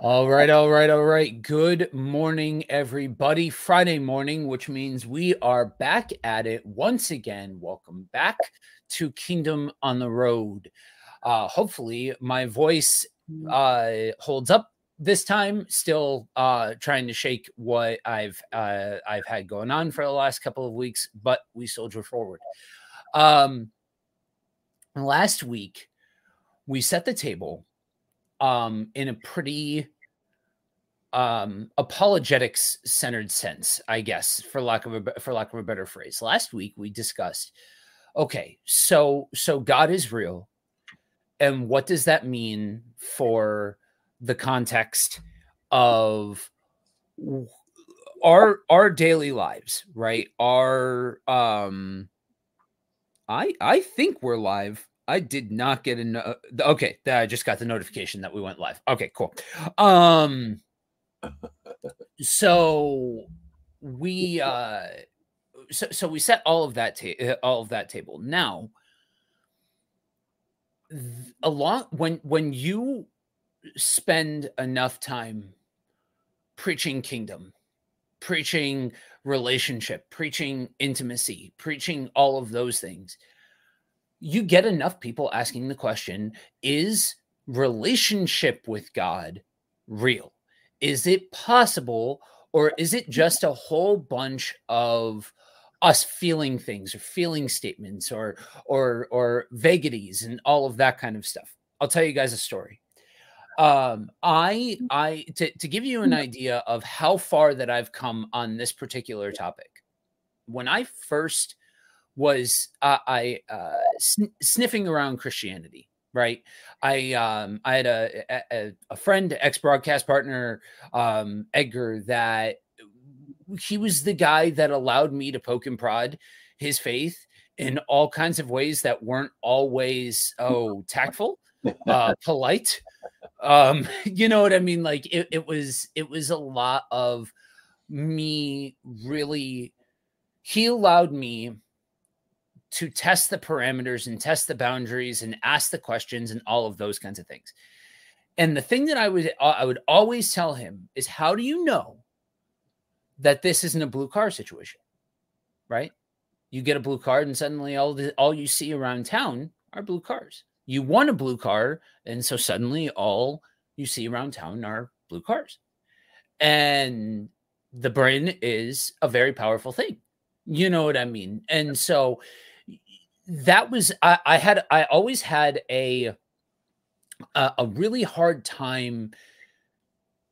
All right, all right, all right. Good morning, everybody. Friday morning, which means we are back at it once again. Welcome back to Kingdom on the Road. Uh, hopefully, my voice uh, holds up this time. Still uh, trying to shake what I've uh, I've had going on for the last couple of weeks, but we soldier forward. Um, last week, we set the table um, in a pretty um apologetics centered sense i guess for lack of a for lack of a better phrase. Last week we discussed okay so so god is real and what does that mean for the context of our our daily lives right? Our um i i think we're live I did not get a no- okay. I just got the notification that we went live. Okay, cool. Um, so we uh, so so we set all of that ta- all of that table. Now, a lot when when you spend enough time preaching kingdom, preaching relationship, preaching intimacy, preaching all of those things you get enough people asking the question is relationship with God real? Is it possible, or is it just a whole bunch of us feeling things or feeling statements or or or vagaries and all of that kind of stuff? I'll tell you guys a story. Um, I I to, to give you an idea of how far that I've come on this particular topic. When I first was uh, I uh, sn- sniffing around Christianity. Right, I um, I had a, a, a friend, ex broadcast partner, um, Edgar, that he was the guy that allowed me to poke and prod his faith in all kinds of ways that weren't always oh tactful, uh, polite. Um, you know what I mean? Like it, it was it was a lot of me really. He allowed me to test the parameters and test the boundaries and ask the questions and all of those kinds of things. And the thing that I would uh, I would always tell him is how do you know that this isn't a blue car situation? Right? You get a blue card and suddenly all the all you see around town are blue cars. You want a blue car and so suddenly all you see around town are blue cars. And the brain is a very powerful thing. You know what I mean? And so that was I, I had I always had a a, a really hard time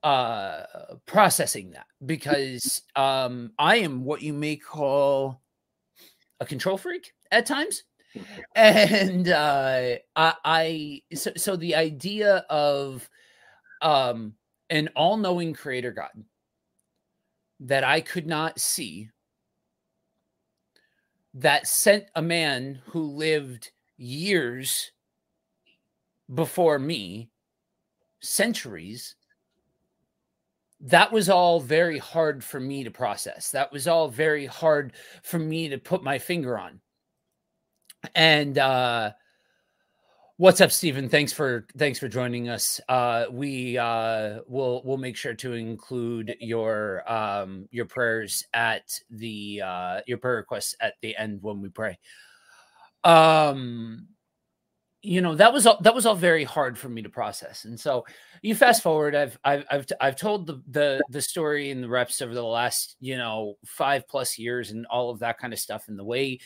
uh processing that because um I am what you may call a control freak at times. And uh I, I so, so the idea of um an all-knowing creator god that I could not see that sent a man who lived years before me, centuries. That was all very hard for me to process. That was all very hard for me to put my finger on. And uh What's up, Stephen? Thanks for thanks for joining us. Uh, we uh, will we'll make sure to include your um, your prayers at the uh, your prayer requests at the end when we pray. Um, you know that was all that was all very hard for me to process, and so you fast forward. I've I've I've, I've told the the the story in the reps over the last you know five plus years and all of that kind of stuff, and the way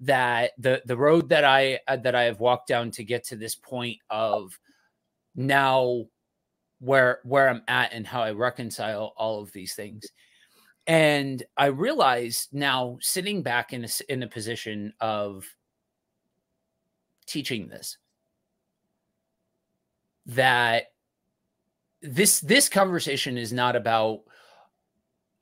that the the road that I uh, that I have walked down to get to this point of now where where I'm at and how I reconcile all of these things. And I realize now sitting back in a, in a position of teaching this that this this conversation is not about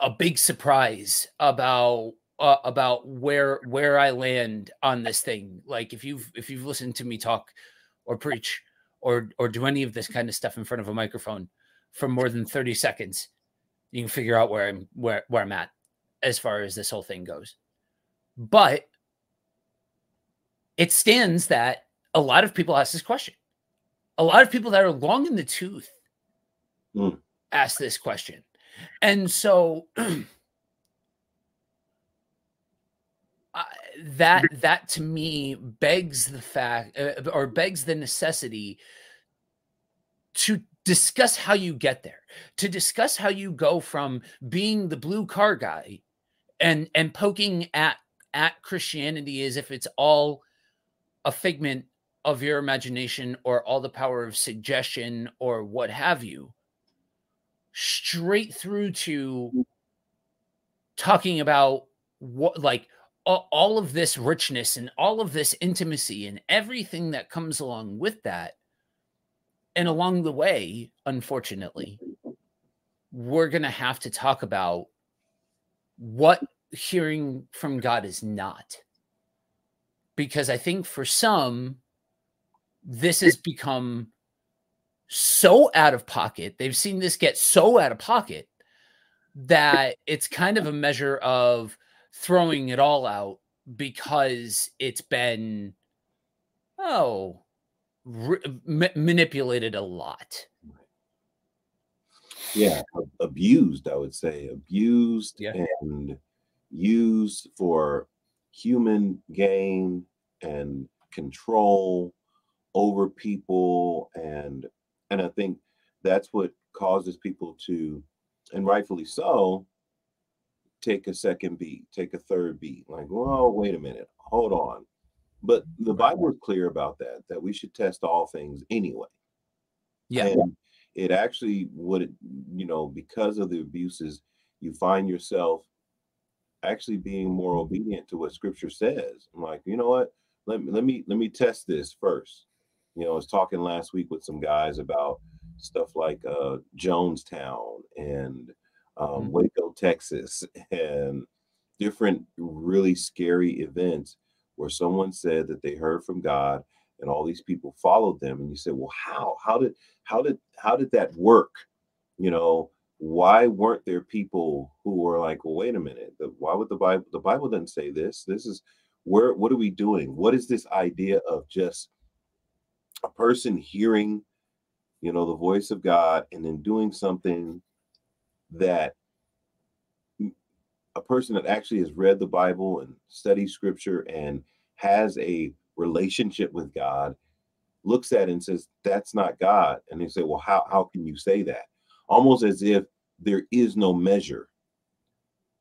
a big surprise about uh, about where where I land on this thing. Like if you've if you've listened to me talk or preach or or do any of this kind of stuff in front of a microphone for more than 30 seconds, you can figure out where I'm where where I'm at as far as this whole thing goes. But it stands that a lot of people ask this question. A lot of people that are long in the tooth mm. ask this question. And so that that to me begs the fact uh, or begs the necessity to discuss how you get there to discuss how you go from being the blue car guy and and poking at at christianity as if it's all a figment of your imagination or all the power of suggestion or what have you straight through to talking about what like all of this richness and all of this intimacy and everything that comes along with that. And along the way, unfortunately, we're going to have to talk about what hearing from God is not. Because I think for some, this has become so out of pocket. They've seen this get so out of pocket that it's kind of a measure of, throwing it all out because it's been oh re- ma- manipulated a lot yeah abused i would say abused yeah. and used for human gain and control over people and and i think that's what causes people to and rightfully so take a second beat, take a third beat. Like, well, wait a minute, hold on. But the Bible is clear about that, that we should test all things anyway. Yeah. And it actually would, you know, because of the abuses, you find yourself actually being more obedient to what scripture says. I'm like, you know what? Let me let me let me test this first. You know, I was talking last week with some guys about stuff like uh Jonestown and um, mm-hmm. Waco, Texas, and different really scary events where someone said that they heard from God and all these people followed them and you said well how? How did how did how did that work? You know why weren't there people who were like well wait a minute the, why would the bible the bible doesn't say this? This is where what are we doing? What is this idea of just a person hearing you know the voice of god and then doing something that a person that actually has read the Bible and studied scripture and has a relationship with God looks at it and says, That's not God. And they say, Well, how, how can you say that? Almost as if there is no measure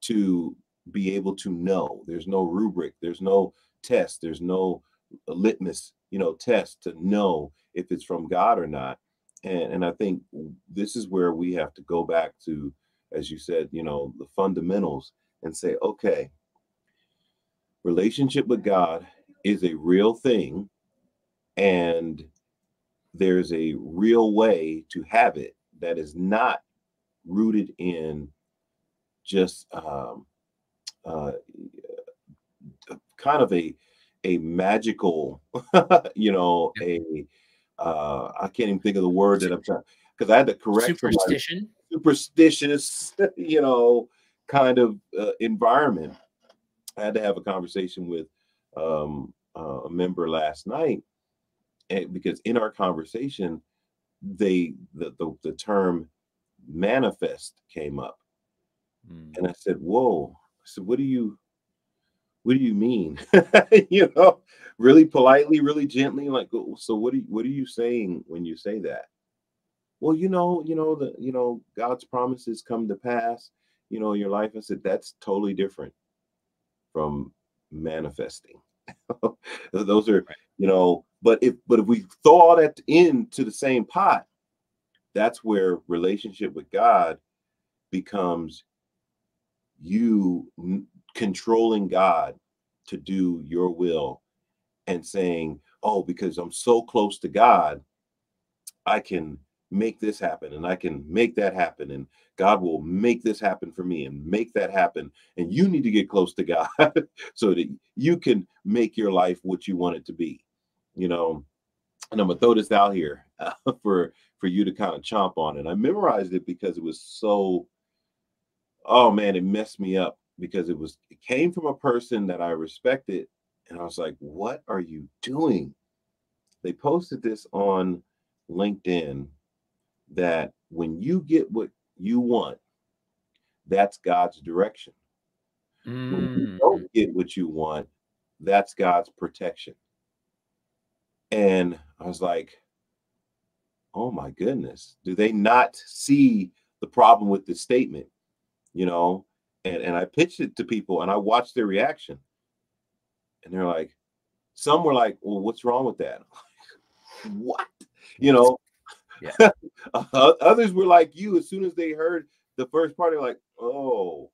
to be able to know. There's no rubric, there's no test, there's no litmus, you know, test to know if it's from God or not and, and I think this is where we have to go back to, as you said, you know, the fundamentals and say, okay, relationship with God is a real thing, and there's a real way to have it that is not rooted in just um, uh, kind of a a magical, you know, a uh I can't even think of the word that I'm trying because I had to correct superstition, superstitious, you know, kind of uh, environment. I had to have a conversation with um, uh, a member last night, and because in our conversation, they the the, the term manifest came up, mm. and I said, "Whoa!" I said, "What do you what do you mean?" you know, really politely, really gently, like, oh, so what are you, what are you saying when you say that? Well, you know, you know, the you know, God's promises come to pass, you know, in your life. I said, that's totally different from manifesting. Those are, you know, but if but if we throw all that into the same pot, that's where relationship with God becomes you controlling God to do your will and saying, oh, because I'm so close to God, I can make this happen and I can make that happen. And God will make this happen for me and make that happen. And you need to get close to God so that you can make your life what you want it to be, you know. And I'm gonna throw this out here uh, for for you to kind of chomp on it. I memorized it because it was so, oh man, it messed me up because it was it came from a person that I respected and I was like, what are you doing? They posted this on LinkedIn that when you get what you want, that's God's direction. Mm. When you mm. don't get what you want, that's God's protection. And I was like, oh my goodness, do they not see the problem with this statement? You know, and, and I pitched it to people and I watched their reaction. And they're like, some were like, well, what's wrong with that? what? You know, yeah. others were like you. As soon as they heard the first part, they're like, oh,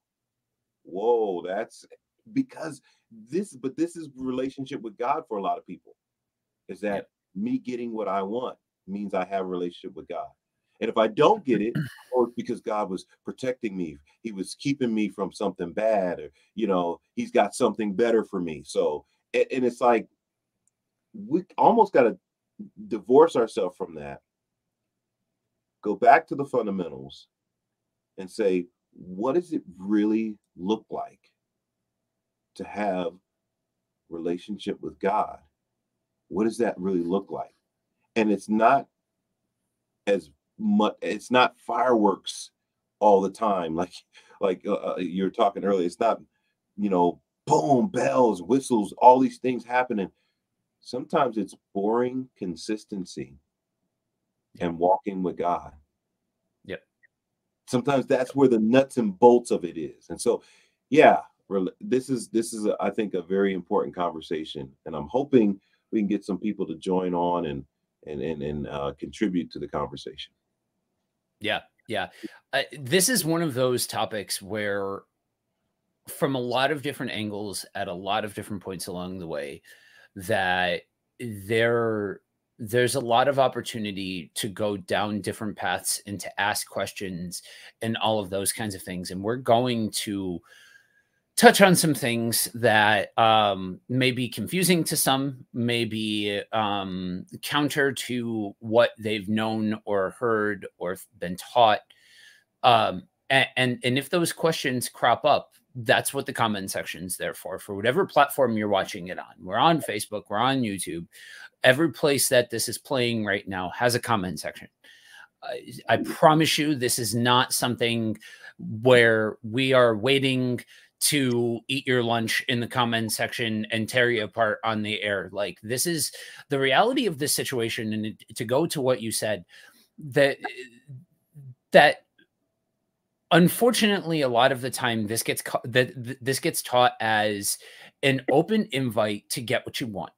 whoa, that's because this, but this is relationship with God for a lot of people. Is that yeah. me getting what I want means I have a relationship with God. And if I don't get it, or because God was protecting me, He was keeping me from something bad, or you know, He's got something better for me. So, and, and it's like we almost got to divorce ourselves from that, go back to the fundamentals, and say, what does it really look like to have relationship with God? What does that really look like? And it's not as much. It's not fireworks all the time, like like uh, uh you're talking earlier. It's not, you know, boom, bells, whistles, all these things happening. Sometimes it's boring consistency and walking with God. Yep. Sometimes that's where the nuts and bolts of it is. And so, yeah, this is this is a, I think a very important conversation, and I'm hoping we can get some people to join on and and and, and uh, contribute to the conversation. Yeah, yeah. Uh, this is one of those topics where, from a lot of different angles, at a lot of different points along the way, that there there's a lot of opportunity to go down different paths and to ask questions and all of those kinds of things and we're going to touch on some things that um, may be confusing to some, may be um, counter to what they've known or heard or been taught. Um, and, and, and if those questions crop up, that's what the comment section's there for. For whatever platform you're watching it on, we're on Facebook, we're on YouTube. Every place that this is playing right now has a comment section. I, I promise you, this is not something where we are waiting to eat your lunch in the comment section and tear you apart on the air. Like this is the reality of this situation. And to go to what you said, that that unfortunately a lot of the time this gets that this gets taught as an open invite to get what you want.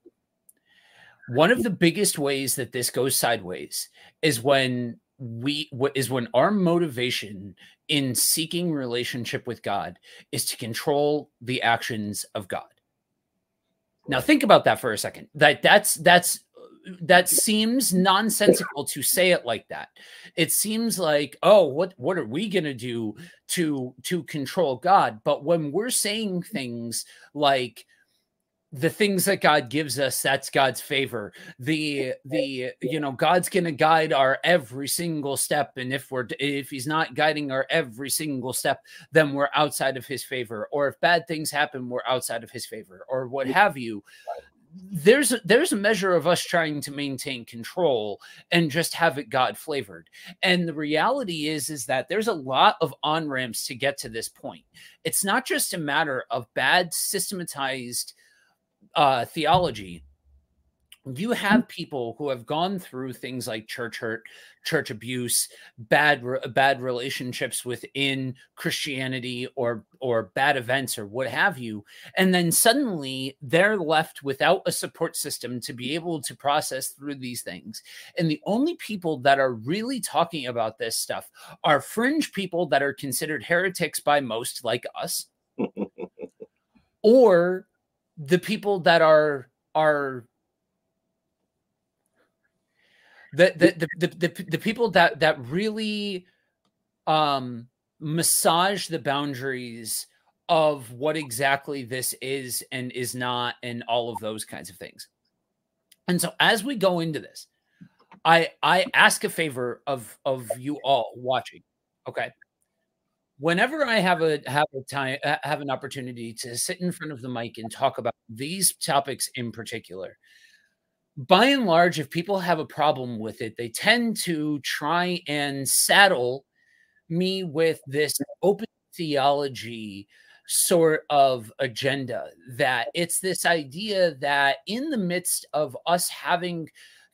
One of the biggest ways that this goes sideways is when we what is when our motivation in seeking relationship with God is to control the actions of God. Now think about that for a second. That that's that's that seems nonsensical to say it like that. It seems like, oh, what what are we going to do to to control God? But when we're saying things like the things that God gives us, that's God's favor. The the you know God's going to guide our every single step, and if we're if He's not guiding our every single step, then we're outside of His favor. Or if bad things happen, we're outside of His favor, or what have you. There's a, there's a measure of us trying to maintain control and just have it God flavored. And the reality is is that there's a lot of on ramps to get to this point. It's not just a matter of bad systematized uh, theology, you have people who have gone through things like church hurt, church abuse, bad bad relationships within Christianity, or or bad events, or what have you, and then suddenly they're left without a support system to be able to process through these things. And the only people that are really talking about this stuff are fringe people that are considered heretics by most, like us, or the people that are are the the, the the, the, the people that that really um massage the boundaries of what exactly this is and is not and all of those kinds of things. And so as we go into this i i ask a favor of of you all watching okay whenever I have a have a time have an opportunity to sit in front of the mic and talk about these topics in particular, by and large, if people have a problem with it, they tend to try and saddle me with this open theology sort of agenda that it's this idea that in the midst of us having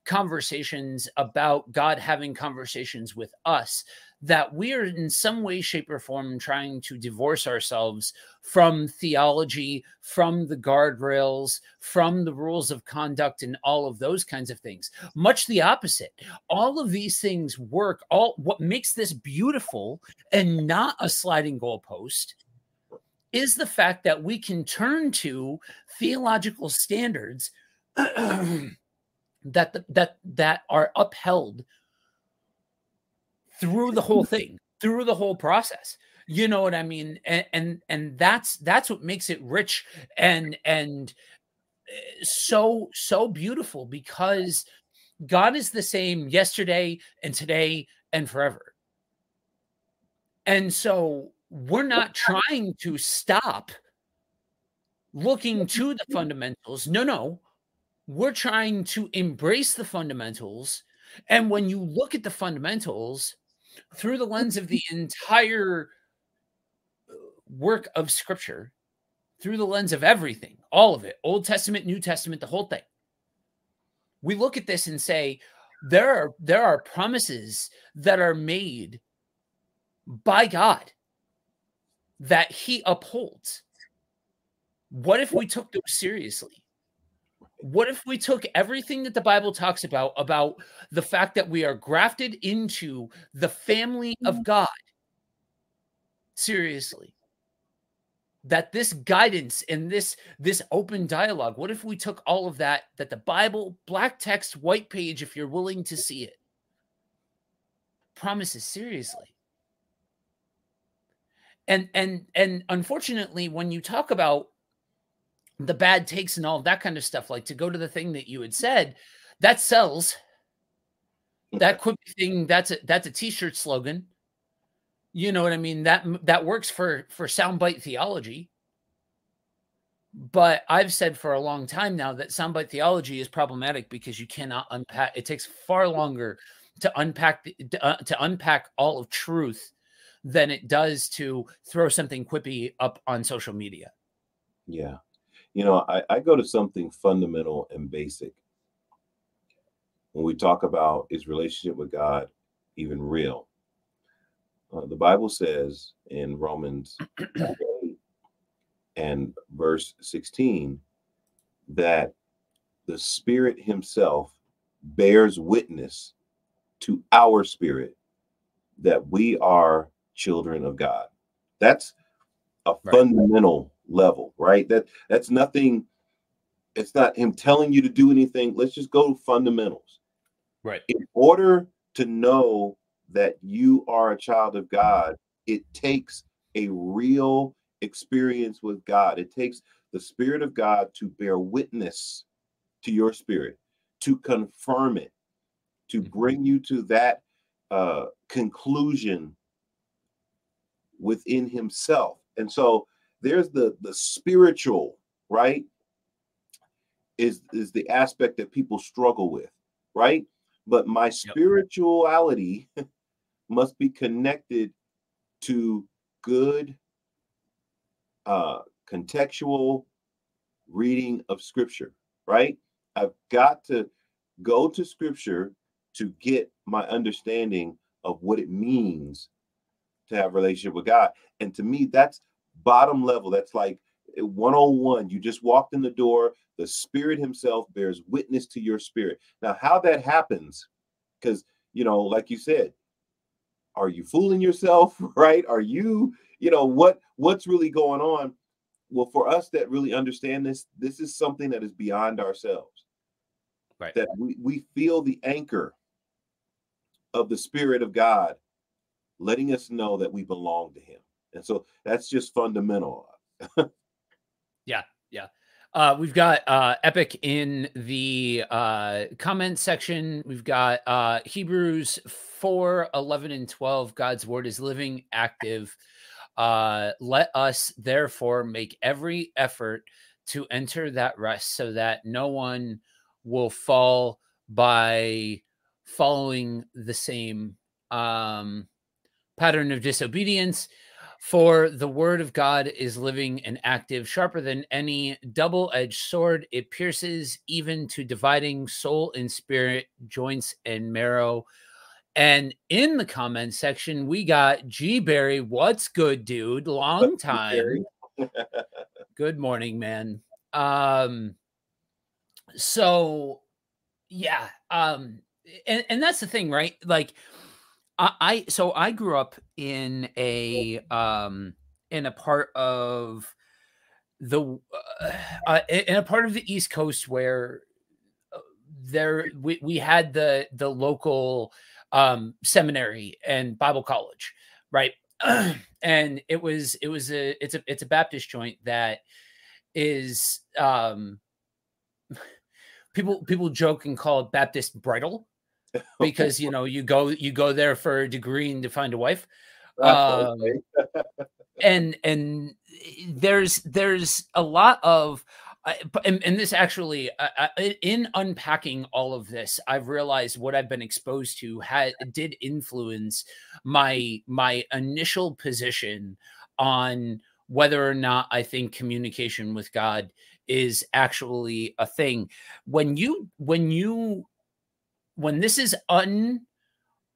conversations about God having conversations with us, that we are in some way, shape, or form trying to divorce ourselves from theology, from the guardrails, from the rules of conduct, and all of those kinds of things. Much the opposite. All of these things work. All what makes this beautiful and not a sliding goalpost is the fact that we can turn to theological standards that that that are upheld through the whole thing, through the whole process. You know what I mean? And and, and that's that's what makes it rich and and eh, so so beautiful because God is the same yesterday and today and forever. And so we're not trying to stop looking to the fundamentals. No, no. We're trying to embrace the fundamentals. And when you look at the fundamentals, through the lens of the entire uh, work of scripture, through the lens of everything, all of it, Old Testament, New Testament, the whole thing. We look at this and say, there are there are promises that are made by God that he upholds. What if we took those seriously? What if we took everything that the Bible talks about, about the fact that we are grafted into the family of mm-hmm. God, seriously? That this guidance and this this open dialogue, what if we took all of that, that the Bible, black text, white page, if you're willing to see it, promises seriously? And and and unfortunately, when you talk about the bad takes and all that kind of stuff, like to go to the thing that you had said, that sells. That be thing. That's a that's a t-shirt slogan. You know what I mean? That that works for for soundbite theology. But I've said for a long time now that soundbite theology is problematic because you cannot unpack. It takes far longer to unpack the, uh, to unpack all of truth than it does to throw something quippy up on social media. Yeah you know, I, I go to something fundamental and basic. When we talk about is relationship with God even real? Uh, the Bible says in Romans and verse 16 that the Spirit Himself bears witness to our spirit that we are children of God. That's a right. fundamental level, right? That that's nothing. It's not him telling you to do anything. Let's just go fundamentals. Right. In order to know that you are a child of God, it takes a real experience with God. It takes the Spirit of God to bear witness to your spirit, to confirm it, to mm-hmm. bring you to that uh, conclusion within Himself. And so there's the the spiritual right? Is is the aspect that people struggle with right? But my yep. spirituality must be connected to good uh contextual reading of scripture right? I've got to go to scripture to get my understanding of what it means to have relationship with god. And to me that's bottom level. That's like eh, 101. You just walked in the door. The Spirit Himself bears witness to your spirit. Now, how that happens, because, you know, like you said, are you fooling yourself, right? Are you, you know, what what's really going on? Well, for us that really understand this, this is something that is beyond ourselves. Right. That we, we feel the anchor of the Spirit of God letting us know that we belong to Him. And so that's just fundamental. yeah, yeah. Uh, we've got uh, Epic in the uh, comment section. We've got uh, Hebrews 4 11 and 12. God's word is living, active. Uh, let us therefore make every effort to enter that rest so that no one will fall by following the same um, pattern of disobedience. For the word of God is living and active, sharper than any double edged sword. It pierces even to dividing soul and spirit, joints and marrow. And in the comment section, we got G Barry. What's good, dude? Long time. good morning, man. Um, so yeah, um, and, and that's the thing, right? Like, I, I so I grew up in a um in a part of the uh, in a part of the East Coast where uh, there we, we had the the local um seminary and Bible college, right? and it was it was a it's a it's a Baptist joint that is um people people joke and call it Baptist bridal because you know you go you go there for a degree and to find a wife um, and and there's there's a lot of and, and this actually in unpacking all of this i've realized what i've been exposed to had did influence my my initial position on whether or not i think communication with god is actually a thing. When you when you when this is un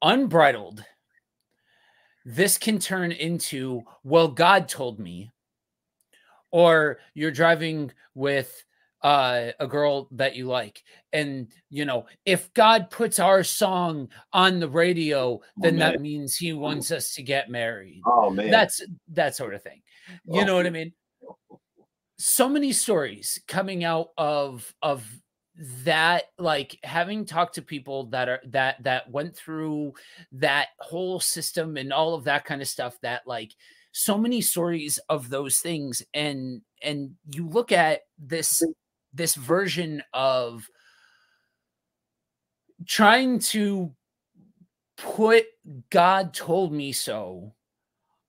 unbridled, this can turn into, well, God told me. Or you're driving with uh, a girl that you like. And, you know, if God puts our song on the radio, oh, then oh, that means he wants us to get married. Oh, man. That's that sort of thing. You oh. know what I mean? So many stories coming out of of that like having talked to people that are that that went through that whole system and all of that kind of stuff that like so many stories of those things and and you look at this mm-hmm. this version of trying to put god told me so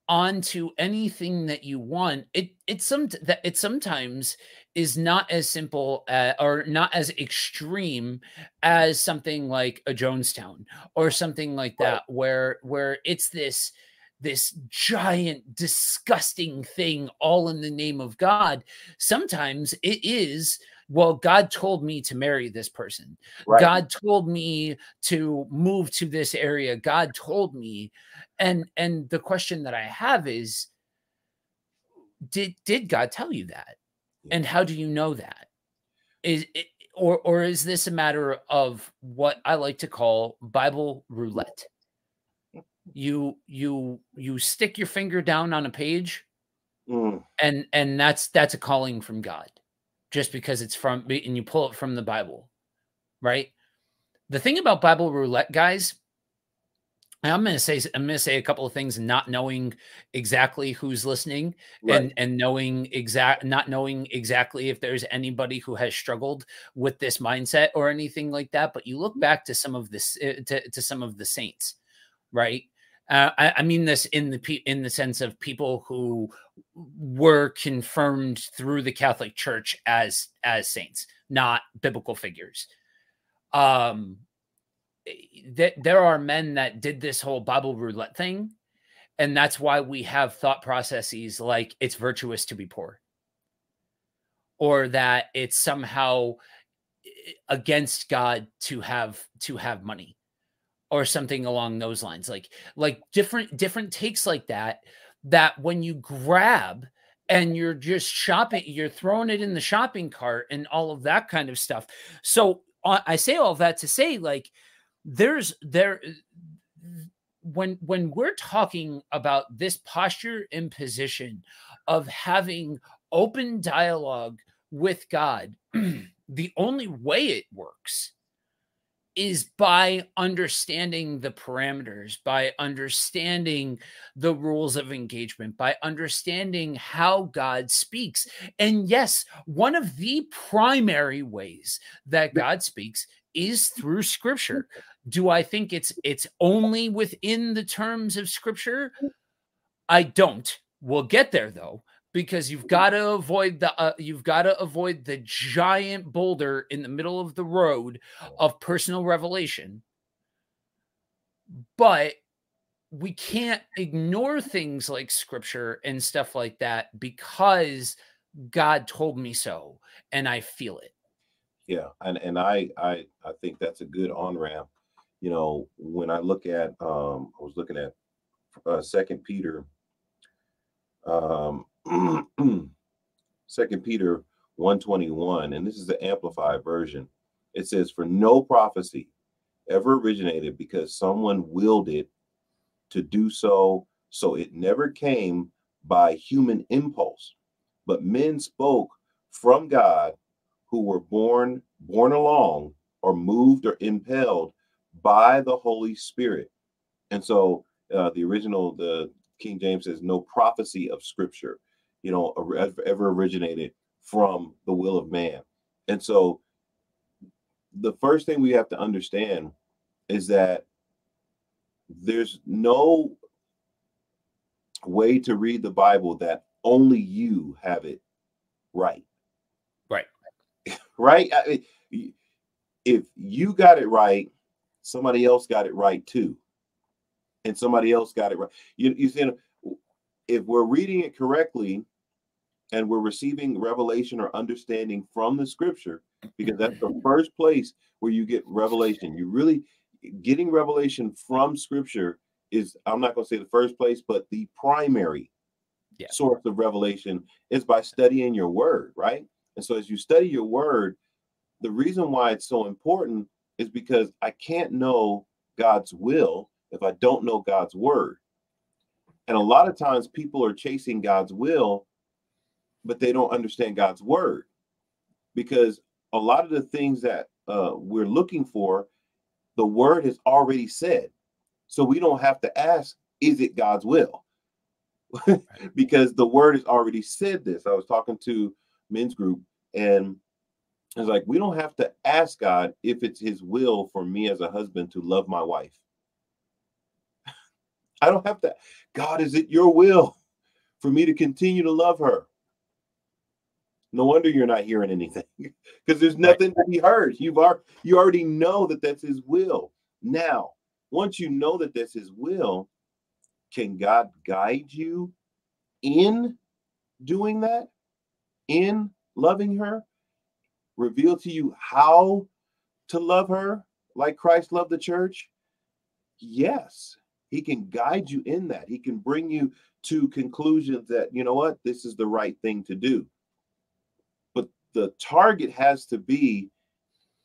onto anything that you want it it's some that it sometimes is not as simple uh, or not as extreme as something like a Jonestown or something like that, where where it's this this giant disgusting thing all in the name of God. Sometimes it is well god told me to marry this person. Right. god told me to move to this area. God told me. And and the question that i have is did did god tell you that and how do you know that? Is it, or or is this a matter of what I like to call Bible roulette? You you you stick your finger down on a page, mm. and and that's that's a calling from God, just because it's from and you pull it from the Bible, right? The thing about Bible roulette, guys, I'm going to say I'm going to say a couple of things, not knowing exactly who's listening, right. and and knowing exact not knowing exactly if there's anybody who has struggled with this mindset or anything like that. But you look back to some of this uh, to, to some of the saints, right? Uh, I, I, mean this in the in the sense of people who were confirmed through the Catholic Church as as saints, not biblical figures. Um, that there are men that did this whole Bible roulette thing. And that's why we have thought processes like it's virtuous to be poor or that it's somehow eh, against God to have to have money or something along those lines like like different different takes like that that when you grab and you're just shopping you're throwing it in the shopping cart and all of that kind of stuff so i say all that to say like there's there when when we're talking about this posture and position of having open dialogue with God, the only way it works is by understanding the parameters, by understanding the rules of engagement, by understanding how God speaks. And yes, one of the primary ways that God speaks is through scripture. Do I think it's it's only within the terms of scripture? I don't. We'll get there though. because you've got to avoid the uh, you've got to avoid the giant boulder in the middle of the road of personal revelation but we can't ignore things like scripture and stuff like that because God told me so and I feel it. Yeah, and and I I I think that's a good on ramp. You know, when I look at um I was looking at uh second Peter um second Peter 121 and this is the amplified version. It says for no prophecy ever originated because someone willed it to do so. So it never came by human impulse, but men spoke from God who were borne borne along or moved or impelled by the Holy Spirit. And so uh, the original, the King James says, no prophecy of Scripture, you know, ever originated from the will of man. And so the first thing we have to understand is that there's no way to read the Bible that only you have it right. Right. Right? I if you got it right, somebody else got it right too. And somebody else got it right. You, you see, if we're reading it correctly and we're receiving revelation or understanding from the scripture, because that's the first place where you get revelation. You really, getting revelation from scripture is i'm not going to say the first place but the primary yeah. source of revelation is by studying your word right and so as you study your word the reason why it's so important is because i can't know god's will if i don't know god's word and a lot of times people are chasing god's will but they don't understand god's word because a lot of the things that uh, we're looking for the word has already said. So we don't have to ask, is it God's will? because the word has already said this. I was talking to men's group and it's like, we don't have to ask God if it's his will for me as a husband to love my wife. I don't have to. God, is it your will for me to continue to love her? No wonder you're not hearing anything because there's nothing to be heard. You've are you already know that that's His will. Now, once you know that that's His will, can God guide you in doing that? In loving her? Reveal to you how to love her like Christ loved the church? Yes, He can guide you in that. He can bring you to conclusions that, you know what, this is the right thing to do But the target has to be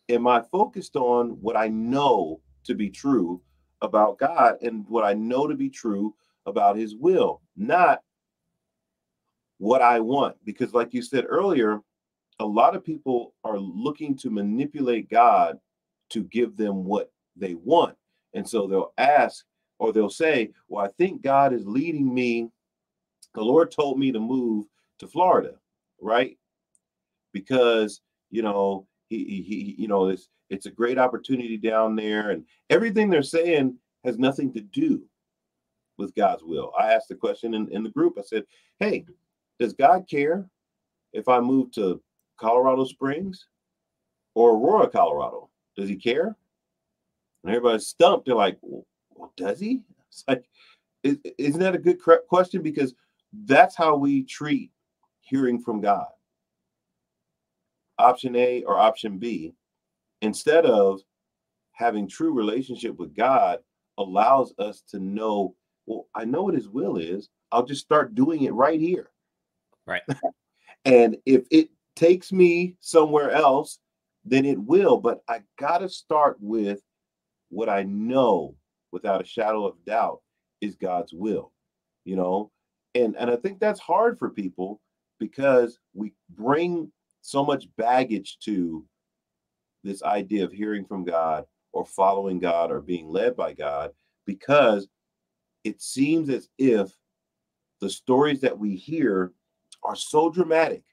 am I focused on what I know to be true about God and what I know to be true about his will, not what I want. Because, like you said earlier, a lot of people are looking to manipulate God to give them what they want. And so they'll ask or they'll say, Well, I think God is leading me. The Lord told me to move to Florida, right? because you know he, he you know it's it's a great opportunity down there and everything they're saying has nothing to do with God's will. I asked the question in, in the group. I said, Hey, does God care if I move to Colorado Springs or Aurora, Colorado? Does he care? And everybody's stumped. They're like, well, does he? It's like, isn't that a good question? Because that's how we treat hearing from God option A or option B, instead of having true relationship with God allows us to know, well, I know what his will is. I'll just start doing it right here. Right. and if it takes me somewhere else, then it will. But I got to start with what I know without a shadow of doubt is God's will, you know? And and I think that's hard for people because we bring so much baggage to this idea of hearing from God or following God or being led by God because it seems as if the stories that we hear are so dramatic,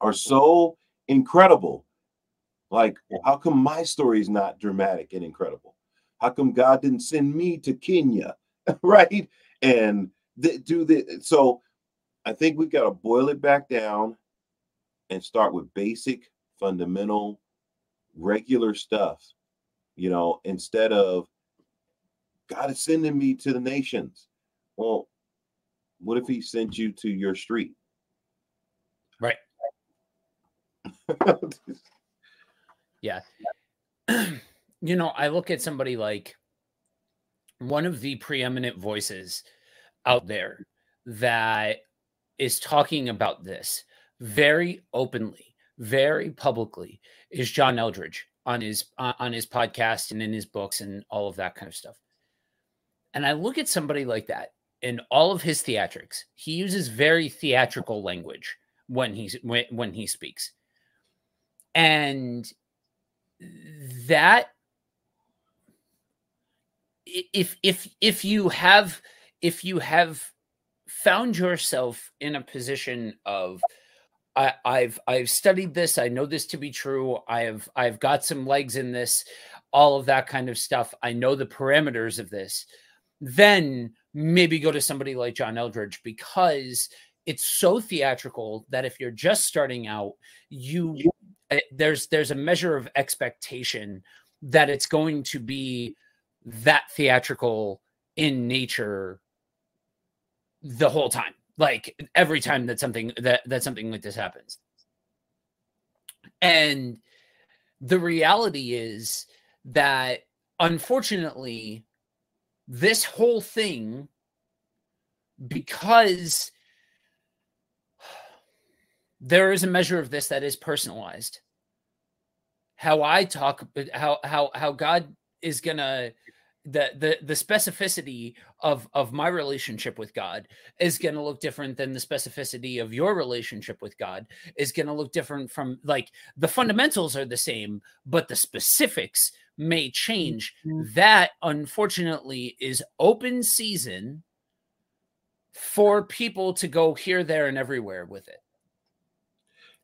are so incredible. Like, how come my story is not dramatic and incredible? How come God didn't send me to Kenya? right? And th- do the so I think we've got to boil it back down and start with basic, fundamental, regular stuff. You know, instead of God is sending me to the nations. Well, what if he sent you to your street? Right. yeah. you know, I look at somebody like one of the preeminent voices out there that is talking about this very openly, very publicly is John Eldredge on his on his podcast and in his books and all of that kind of stuff. And I look at somebody like that in all of his theatrics. He uses very theatrical language when he's when, when he speaks. And that if if if you have if you have found yourself in a position of I, have I've studied this. I know this to be true. I have I've got some legs in this, all of that kind of stuff. I know the parameters of this. Then maybe go to somebody like John Eldredge because it's so theatrical that if you're just starting out, you eh, there's there's a measure of expectation that it's going to be that theatrical in nature the whole time like every time that something that that something like this happens. And the reality is that unfortunately this whole thing because there is a measure of this that is personalized. How i talk how how how god is gonna the the the specificity of of my relationship with God is going to look different than the specificity of your relationship with God is going to look different from like the fundamentals are the same but the specifics may change mm-hmm. that unfortunately is open season for people to go here there and everywhere with it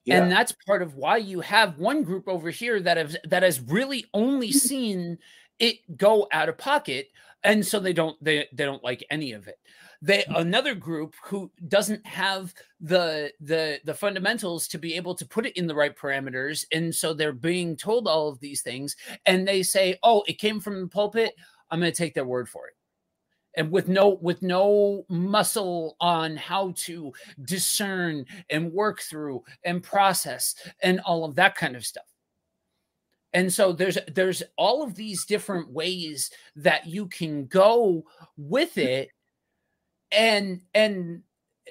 yeah. and that's part of why you have one group over here that has that has really only seen it go out of pocket and so they don't they, they don't like any of it they another group who doesn't have the the the fundamentals to be able to put it in the right parameters and so they're being told all of these things and they say oh it came from the pulpit. I'm going to take their word for it. And with no with no muscle on how to discern and work through and process and all of that kind of stuff. And so there's there's all of these different ways that you can go with it and and eh,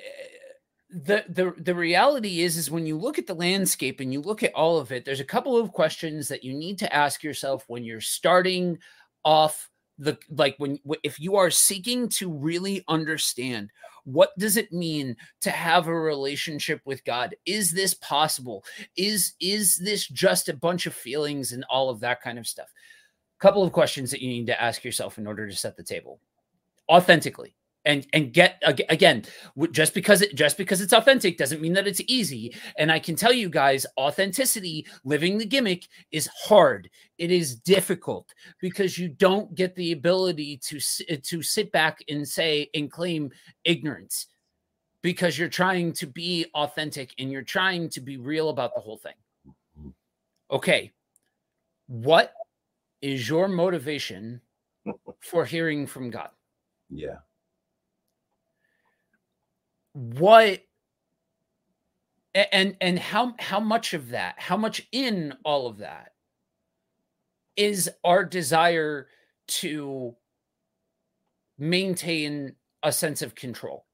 the the the reality is is when you look at the landscape and you look at all of it there's a couple of questions that you need to ask yourself when you're starting off the like when if you are seeking to really understand what does it mean to have a relationship with god? Is this possible? Is is this just a bunch of feelings and all of that kind of stuff? Couple of questions that you need to ask yourself in order to set the table. Authentically and and get again just because it just because it's authentic doesn't mean that it's easy. And i can tell you guys authenticity living the gimmick is hard. It is difficult because you don't get the ability to eh, to sit back and say and claim ignorance because you're trying to be authentic and you're trying to be real about the whole thing. Okay. What is your motivation for hearing from god? Yeah what and and how how much of that how much in all of that is our desire to maintain a sense of control?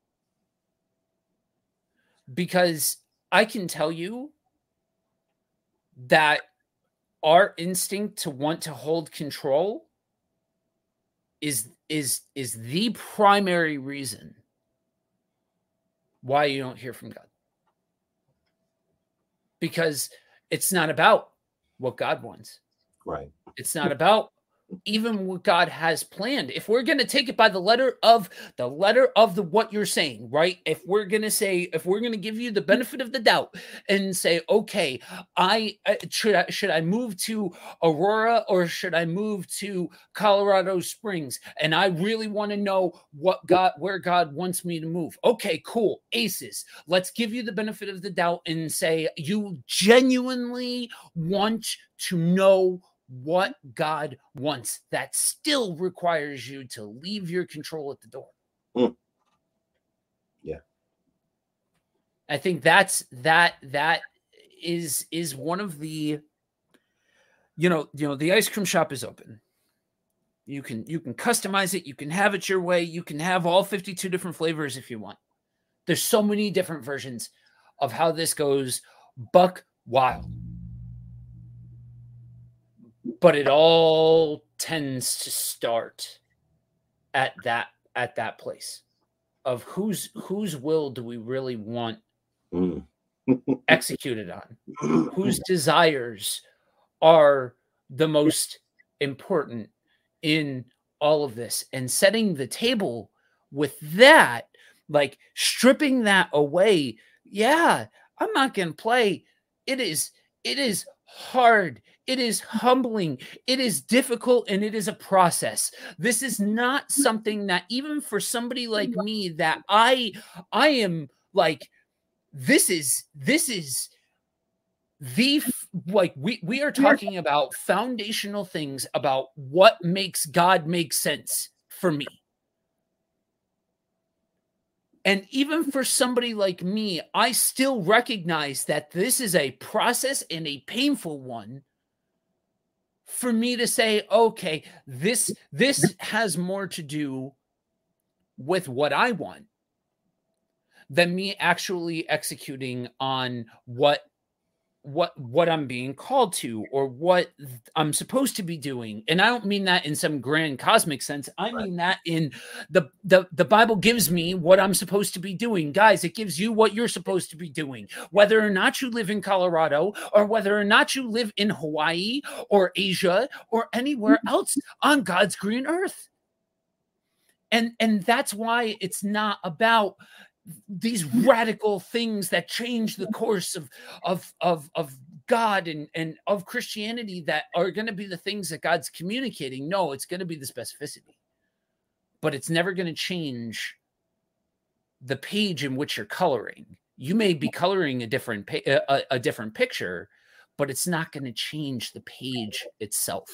Because i can tell you that our instinct to want to hold control is is is the primary reason why you don't hear from God. Because it's not about what God wants. Right. It's not about even what God has planned. If we're going to take it by the letter of the letter of the what you're saying, right? If we're going to say if we're going to give you the benefit of the doubt and say, "Okay, I uh, should I should I move to Aurora or should I move to Colorado Springs?" And I really want to know what God where God wants me to move. Okay, cool. Aces. Let's give you the benefit of the doubt and say you genuinely want to know what God wants. That still requires you to leave your control at the door. Mm. Yeah. I think that's that that is is one of the you know, you know, the ice cream shop is open. You can you can customize it, you can have it your way, you can have all 52 different flavors if you want. There's so many different versions of how this goes buck wild but it all tends to start at that at that place of whose whose will do we really want mm. executed on? Whose desires are the most important in all of this? And setting the table with that like stripping that away yeah i'm not going to play. It is it is hard it is humbling. It is difficult and it is a process. This is not mm-hmm. something that even for somebody like me that I I am like this is this is the like we we are talking about foundational things about what makes God make sense for me. And even mm-hmm. for somebody like me, I still recognize that this is a process and a painful one for me to say, okay, this this has more to do with what I want than me actually executing on what what what I'm being called to or what I'm supposed to be doing. And I don't mean that in some grand cosmic sense. I right. mean that in the, the the Bible gives me what I'm supposed to be doing. Guys, it gives you what you're supposed to be doing. Whether or not you live in Colorado or whether or not you live in Hawaii or Asia or anywhere mm-hmm. else on God's green earth. And and that's why it's not about these radical things that change the course of of of of God and and of Christianity that are going to be the things that God's communicating. No, it's going to be the specificity, but it's never going to change the page in which you're coloring. You may be coloring a different a, a different picture, but it's not going to change the page itself.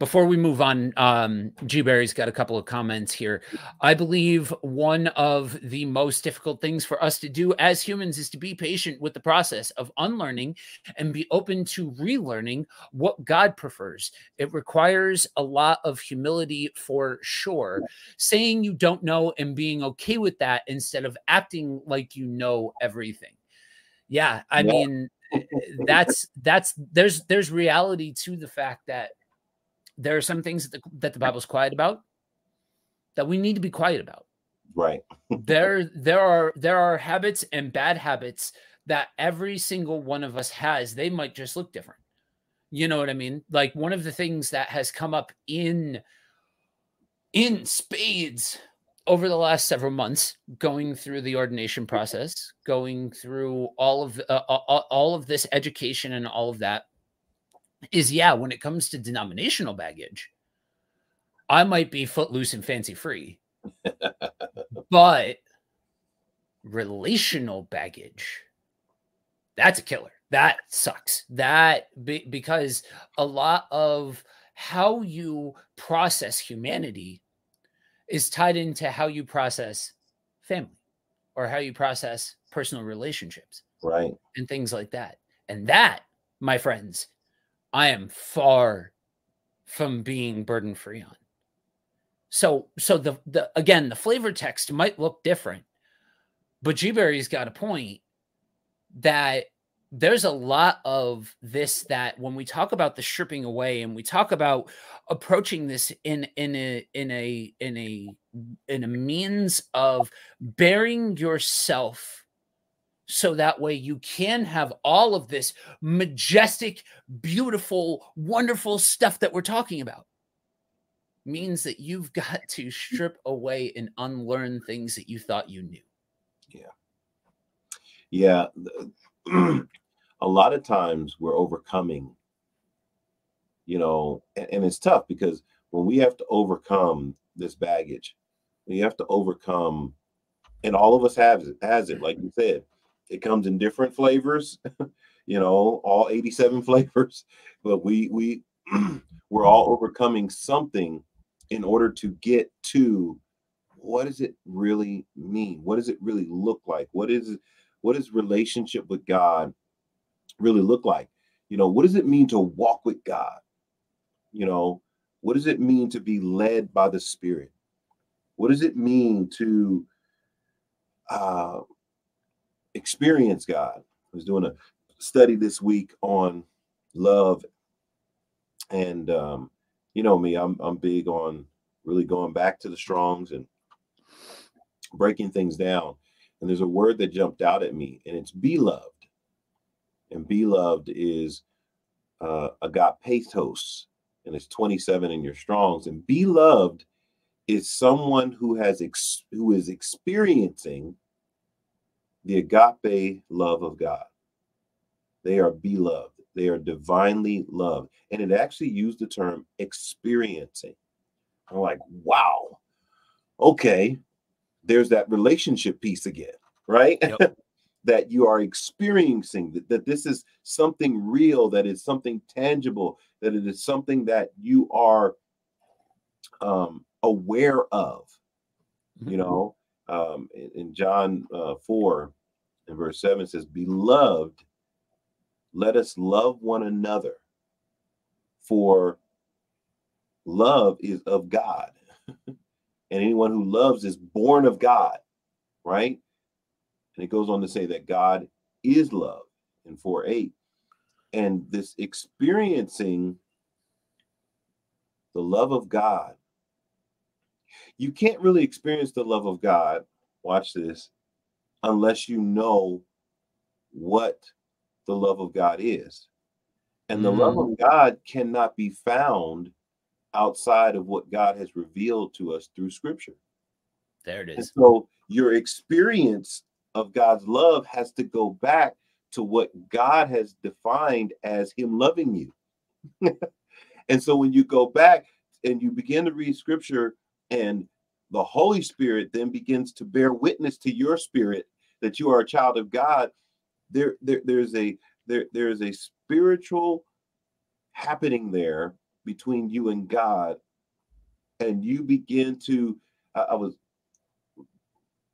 Before we move on, um, G Barry's got a couple of comments here. I believe one of the most difficult things for us to do as humans is to be patient with the process of unlearning and be open to relearning what God prefers. It requires a lot of humility for sure. Saying you don't know and being okay with that instead of acting like you know everything. Yeah, I yeah. mean eh, eh, that's that's there's there's reality to the fact that there are some things that the, that the Bible's quiet about that we need to be quiet about. Right. there there are there are habits and bad habits that every single one of us has. They might just look different. You know what I mean? Like one of the things that has come up in in spades over the last several months going through the ordination process going through all of uh, all, all of this education and all of that is yeah, when it comes to denominational baggage, I might be footloose and fancy free, but relational baggage, that's a killer. That sucks. That be, because a lot of how you process humanity is tied into how you process family or how you process personal relationships. Right. And things like that. And that, my friends, I am far from being burden free on. So, so the the again, the flavor text might look different, but G Berry's got a point that there's a lot of this that when we talk about the stripping away and we talk about approaching this in in a in a in a in a means of baring yourself so that way you can have all of this majestic, beautiful, wonderful stuff that we're talking about. Means that you've got to strip away and unlearn things that you thought you knew. Yeah. Yeah. a lot of times we're overcoming, you know, and, it's tough because when we have to overcome this baggage, we have to overcome, and all of us have has it, like you said it comes in different flavors, you know, all 87 flavors, but we we we're all overcoming something in order to get to what does it really mean? What does it really look like? What is what does relationship with God really look like? You know, what does it mean to walk with God? You know, what does it mean to be led by the Spirit? What does it mean to uh, experience God. I was doing a study this week on love, and um, you know me, I'm I'm big on really going back to the Strongs and breaking things down. And there's a word that jumped out at me, and it's beloved. And beloved is uh, agapetos, and it's 27 in your Strongs. And beloved is someone who has ex- who is experiencing the agape love of God. They are beloved, they are divinely loved. And it actually used the term experiencing. I'm like, wow, okay, there's that relationship piece again, right? Yep. that you are experiencing, that, that this is something real, that is something tangible, that it is something that you are um, aware of, mm-hmm. you know um, in, John uh, 4 and verse 7 says, Beloved, let us love one another, for love is of God. and anyone who loves is born of God, right? And it goes on to say that God is love in 4 8. And this experiencing the love of God you can't really experience the love of God, watch this, unless you know what the love of God is. And the mm. love of God cannot be found outside of what God has revealed to us through scripture. There it is. And so your experience of God's love has to go back to what God has defined as Him loving you. and so when you go back and you begin to read scripture and the Holy Spirit then begins to bear witness to your spirit that you are a child of God. There, there there's a there, there is a spiritual happening there between you and God, and you begin to. I, I was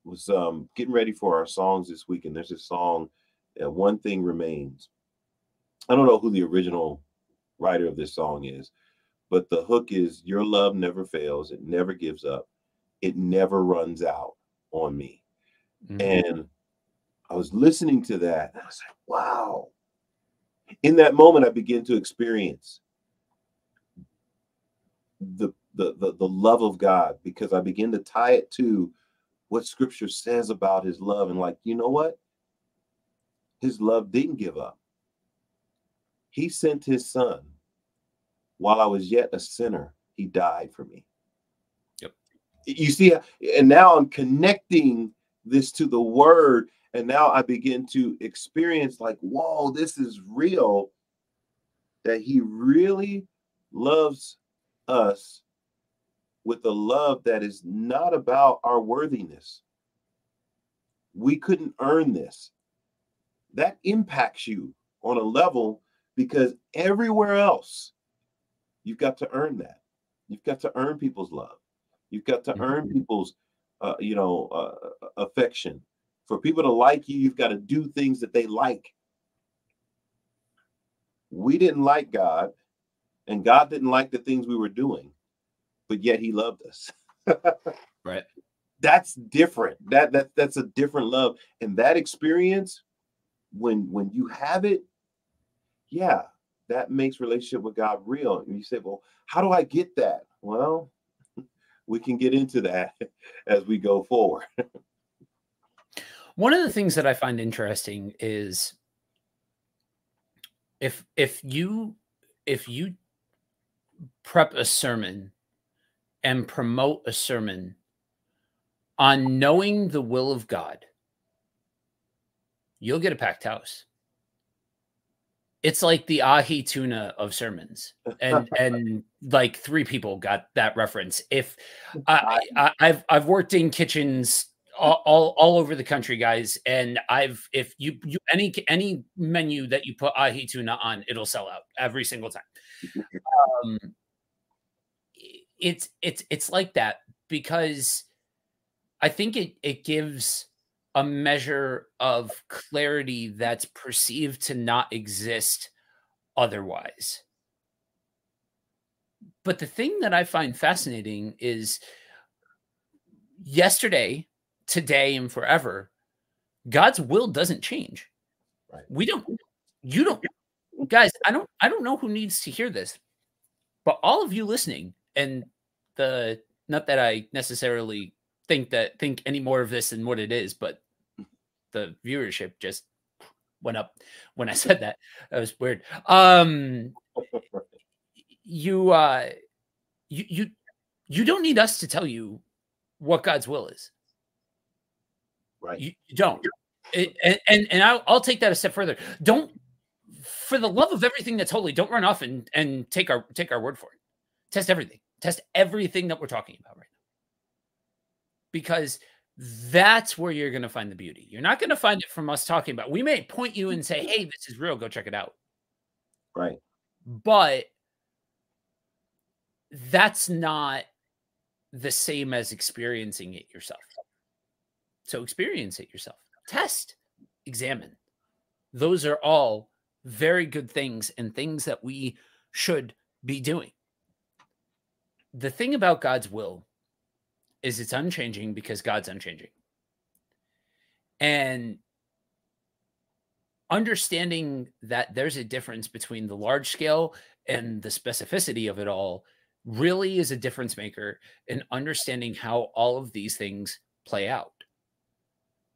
was um, getting ready for our songs this week, and there's a song, uh, "One Thing Remains." I don't know who the original writer of this song is, but the hook is your love never fails, it never gives up, it never runs out on me. Mm-hmm. And I was listening to that, and I was like, wow. In that moment, I began to experience the, the the the love of God because I begin to tie it to what scripture says about his love. And like, you know what? His love didn't give up. He sent his son while I was yet a sinner, he died for me. Yep. You see, and now I'm connecting this to the word, and now I begin to experience like, whoa, this is real. That he really loves us with a love that is not about our worthiness. We couldn't earn this. That impacts you on a level because everywhere else You've got to earn that. You've got to earn people's love. You've got to earn mm-hmm. people's, uh, you know, uh, uh, affection. For people to like you, you've got to do things that they like. We didn't like God, and God didn't like the things we were doing, but yet He loved us. right. That's different. That that that's a different love, and that experience, when when you have it, yeah, that makes relationship with God real. And you say, well, how do I get that? Well, we can get into that as we go forward. One of the things that I find interesting is if if you if you prep a sermon and promote a sermon on knowing the will of God, you'll get a packed house. It's like the ahi tuna of sermons, and and like three people got that reference. If I, I, I've I've worked in kitchens all, all, all over the country, guys. And I've if you you any any menu that you put ahi tuna on, it'll sell out every single time. Um, it's it's it's like that because I think it it gives a measure of clarity that's perceived to not exist otherwise. But the thing that I find fascinating is yesterday today and forever, God's will doesn't change. Right. We don't, you don't, guys, I don't, I don't know who needs to hear this, but all of you listening and the, not that I necessarily think that, think any more of this than what it is, but the viewership just went up when I said that. That was weird. Um, you, uh, you, you, you don't need us to tell you what God's will is. Right. You, you don't. It, and and, and I'll, I'll take that a step further. Don't, for the love of everything that's holy, don't run off and and take our take our word for it. Test everything. Test everything that we're talking about right. Because that's where you're going to find the beauty. You're not going to find it from us talking about. We may point you and say, mm-hmm. "Hey, this is real. Go check it out." Right. But that's not the same as experiencing it yourself. So experience it yourself. Test, examine. Those are all very good things and things that we should be doing. The thing about God's will is it's unchanging because God's unchanging. And understanding that there's a difference between the large scale and the specificity of it all really is a difference maker in understanding how all of these things play out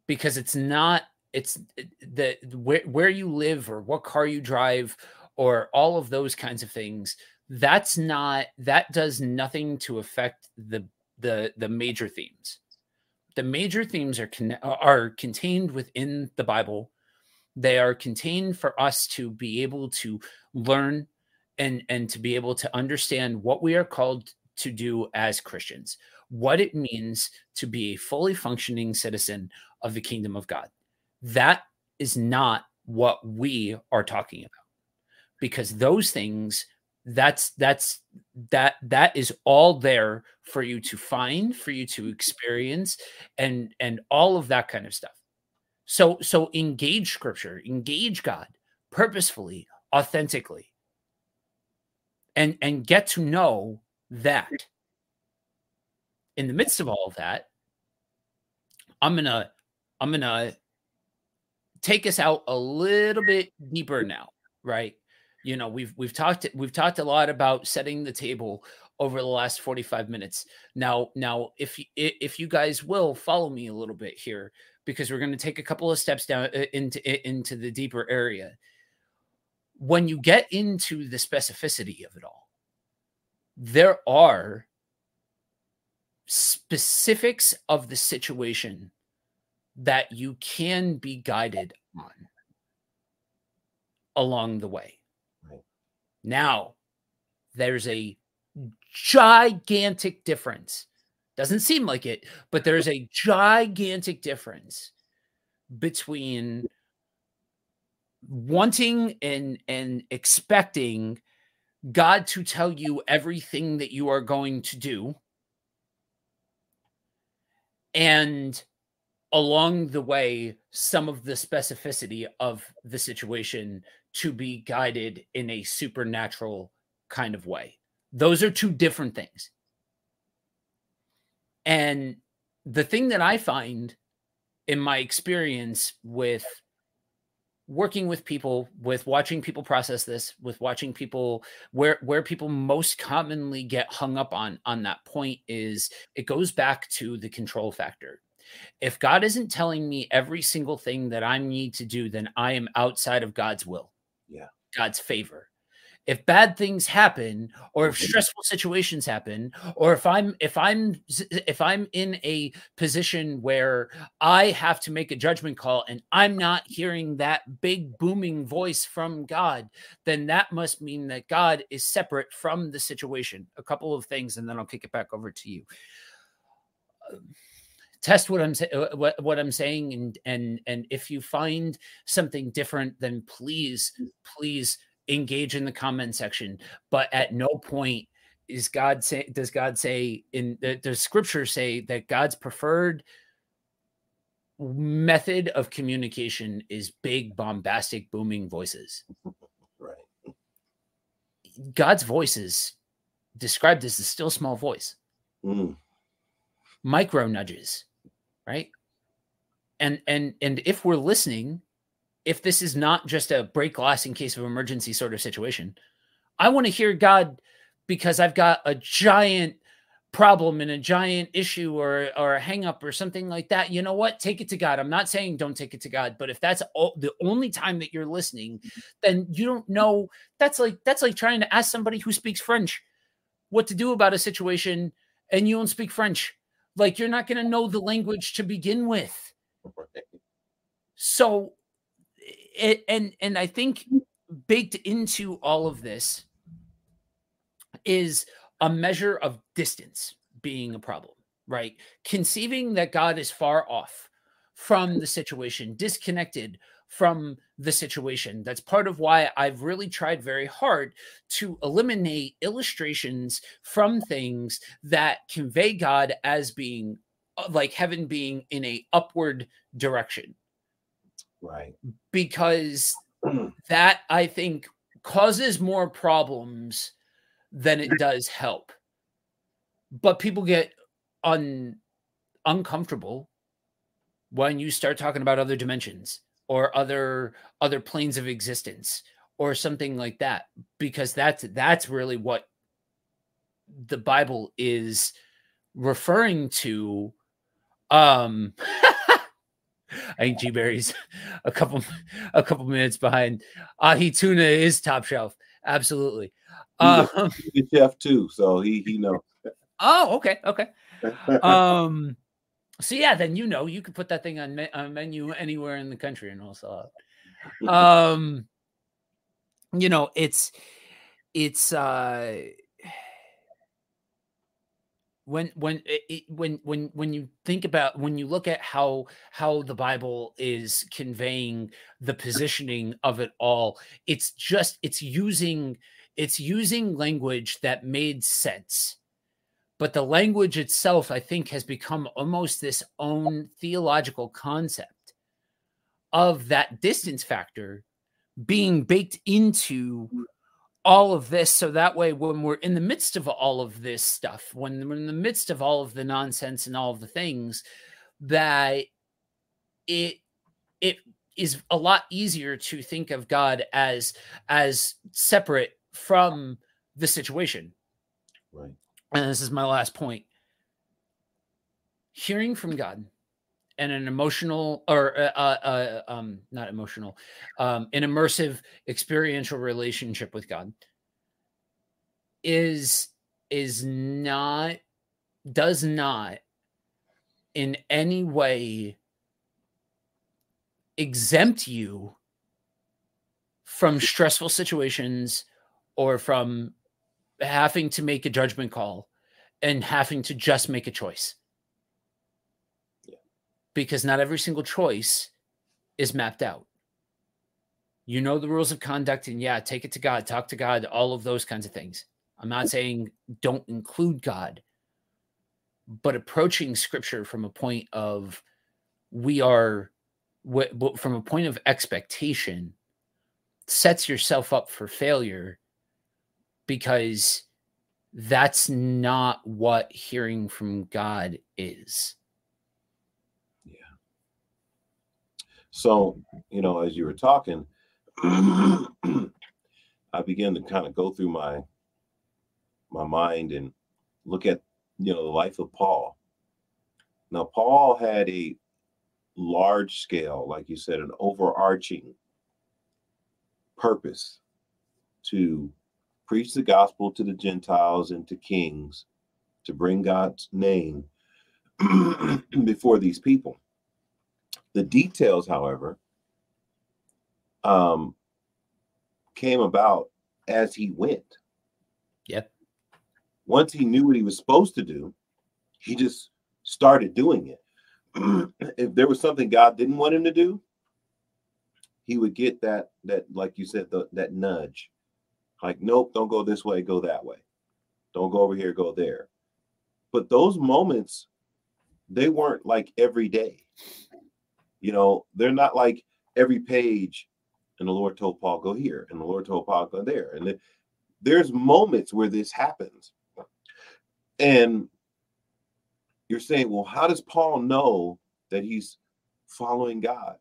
because it's not it's the where, where you live or what car you drive or all of those kinds of things that's not that does nothing to affect the the the major themes the major themes are con- are contained within the bible they are contained for us to be able to learn and and to be able to understand what we are called to do as christians what it means to be a fully functioning citizen of the kingdom of God. That is not what we are talking about. Because those things that's that's that that is all there for you to find, for you to experience and and all of that kind of stuff. So so engage scripture, engage God purposefully, authentically. And and get to know that in the midst of all of that, I'm gonna I'm gonna take us out a little bit deeper now, right? You know, we've we've talked we've talked a lot about setting the table over the last 45 minutes. Now, now if if you guys will follow me a little bit here because we're going to take a couple of steps down uh, into into the deeper area. When you get into the specificity of it all, there are specifics of the situation that you can be guided on along the way. Now, there's a gigantic difference. Doesn't seem like it, but there's a gigantic difference between wanting and and expecting God to tell you everything that you are going to do and along the way some of the specificity of the situation to be guided in a supernatural kind of way. Those are two different things. And the thing that I find in my experience with working with people with watching people process this with watching people where where people most commonly get hung up on on that point is it goes back to the control factor If God isn't telling me every single thing that I need to do, then I am outside of God's will. Yeah. God's favor if bad things happen or if mm-hmm. stressful situations happen or if i'm if i'm if i'm in a position where i have to make a judgment call and i'm not hearing that big booming voice from god then that must mean that god is separate from the situation a couple of things and then i'll kick it back over to you test what i'm uh, what, what i'm saying and and and if you find something different then please please engage in the comment section. But at no point is god say does god say in the, the scripture say that god's preferred method of communication is big bombastic booming voices. Right. God's voice is described as a still small voice. Mm. micro nudges right and and and if we're listening if this is not just a break glass in case of emergency sort of situation. I want to hear God because I've got a giant problem and a giant issue or or a hang up or something like that. You know what? Take it to God. I'm not saying don't take it to God, but if that's all, the only time that you're listening, then you don't know. That's like that's like trying to ask somebody who speaks French what to do about a situation and you don't speak French. Like you're not going to know the language to begin with. So it, and and I think baked into all of this is a measure of distance being a problem, right? Conceiving that God is far off from the situation, disconnected from the situation. That's part of why I've really tried very hard to eliminate illustrations from things that convey God as being uh, like heaven being in a upward direction Right. Because that I think causes more problems than it does help. But people get un uncomfortable when you start talking about other dimensions or other other planes of existence or something like that because that's that's really what the bible is referring to um I think G Berry's a couple a couple minutes behind. Ahi Tuna is top shelf. Absolutely. He's um, a chef too, so he he knows. Oh, okay, okay. um, so yeah, then you know you could put that thing on, me- on menu anywhere in the country and also, um, you know, it's it's uh when when it, when when when you think about when you look at how how the bible is conveying the positioning of it all it's just it's using it's using language that made sense but the language itself i think has become almost this own theological concept of that distance factor being baked into all of this. So that way when we're in the midst of all of this stuff when we're in the midst of all of the nonsense and all of the things that it it is a lot easier to think of god as as separate from the situation. Right and this is my last point. Hearing from god and an emotional or uh, uh, uh, um, not emotional, um, an immersive experiential relationship with God is is not does not in any way exempt you from stressful situations or from having to make a judgment call and having to just make a choice because not every single choice is mapped out. You know the rules of conduct, and yeah, take it to God, talk to God, all of those kinds of things. I'm not saying don't include God, but approaching scripture from a point of we are from a point of expectation sets yourself up for failure because that's not what hearing from God is. Yeah. So, you know, as you were talking, I began to kind of go through my my mind and look at you know the life of Paul. Now, Paul had a large scale, like you said, an overarching purpose to preach the gospel to the Gentiles and to kings, to bring God's name before these people. The details, however, um, came about as he went. Yep. Once he knew what he was supposed to do, he just started doing it. if there was something God didn't want him to do, he would get that that like you said the, that nudge. Like nope, don't go this way, go that way. Don't go over here, go there. But those moments they weren't like every day. You know, they're not like every page and the Lord told Paul go here and the Lord told Paul go there. And there's moments where this happens. And you're saying, well, how does Paul know that he's following God?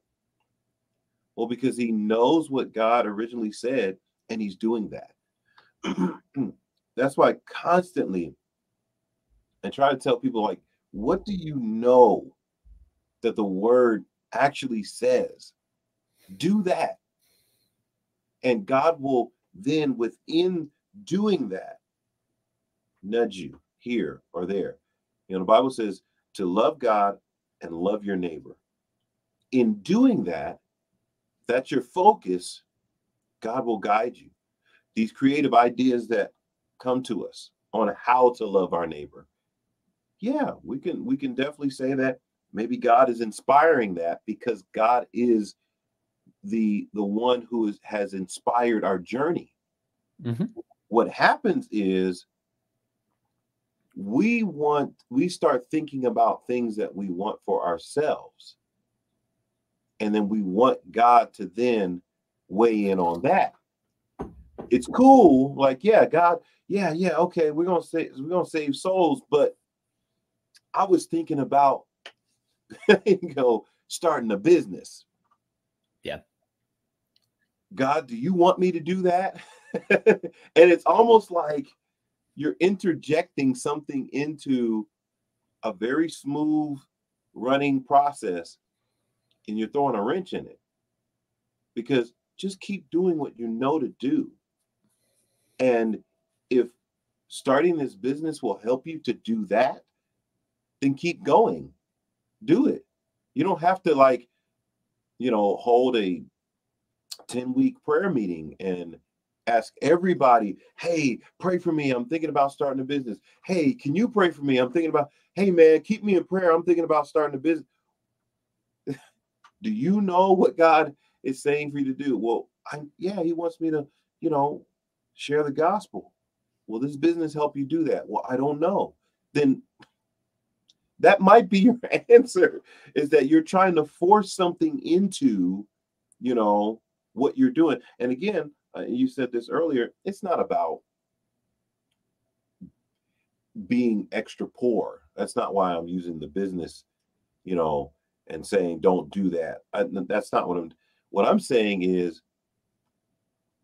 Well, because he knows what God originally said and he's doing that. That's why constantly I try to tell people, like, what do you know that the word actually says? Do that. And God will then, within doing that, nudge you here or there. You know, the Bible says to love God and love your neighbor. In doing that, that's your focus, God will guide you. These creative ideas that come to us on how to love our neighbor. Yeah, we can we can definitely say that maybe God is inspiring that because God is the the one who is, has inspired our journey. Mm-hmm. What happens is we want we start thinking about things that we want for ourselves and then we want god to then weigh in on that. It's cool like yeah god yeah yeah okay we're gonna save we're gonna save souls but i was thinking about you know starting a business. Yeah. God do you want me to do that? And it's almost like you're interjecting something into a very smooth running process and you're throwing a wrench in it. Because just keep doing what you know to do and if starting this business will help you to do that then keep going do it you don't have to like you know hold a 10 week prayer meeting and ask everybody, hey, pray for me. I'm thinking about starting a business. Hey, can you pray for me? I'm thinking about, hey, man, keep me in prayer. I'm thinking about starting a business. do you know what God is saying for you to do? Well, I, yeah, He wants me to, you know, share the gospel. Will this business help you do that? Well, I don't know. Then that might be your answer is that you're trying to force something into, you know, what you're doing. And again, uh, you said this earlier, it's not about being extra poor. That's not why I'm using the business, you know, and saying don't do that. I, that's not what I'm what I'm saying is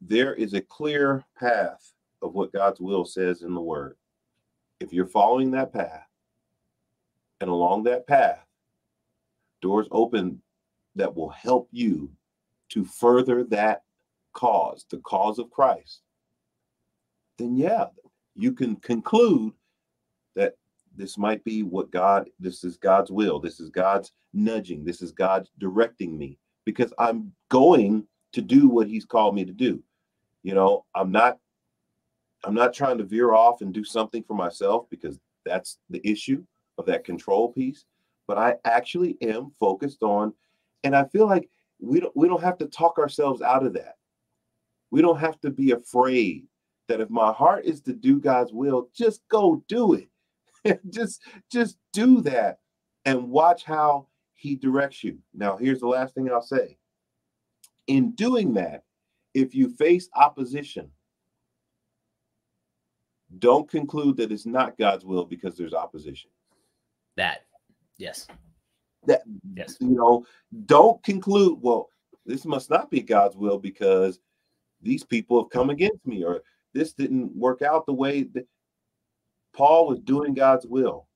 there is a clear path of what God's will says in the word. If you're following that path and along that path, doors open that will help you to further that cause, the cause of Christ, then yeah, you can conclude that this might be what God, this is God's will, this is God's nudging, this is God directing me because I'm going to do what He's called me to do. You know, I'm not I'm not trying to veer off and do something for myself because that's the issue of that control piece, but I actually am focused on and I feel like we don't we don't have to talk ourselves out of that. We don't have to be afraid that if my heart is to do God's will, just go do it. just just do that and watch how he directs you. Now, here's the last thing I'll say. In doing that, if you face opposition, don't conclude that it's not God's will because there's opposition. That, yes. That, yes. You know, don't conclude, well, this must not be God's will because these people have come against me or this didn't work out the way that Paul was doing God's will.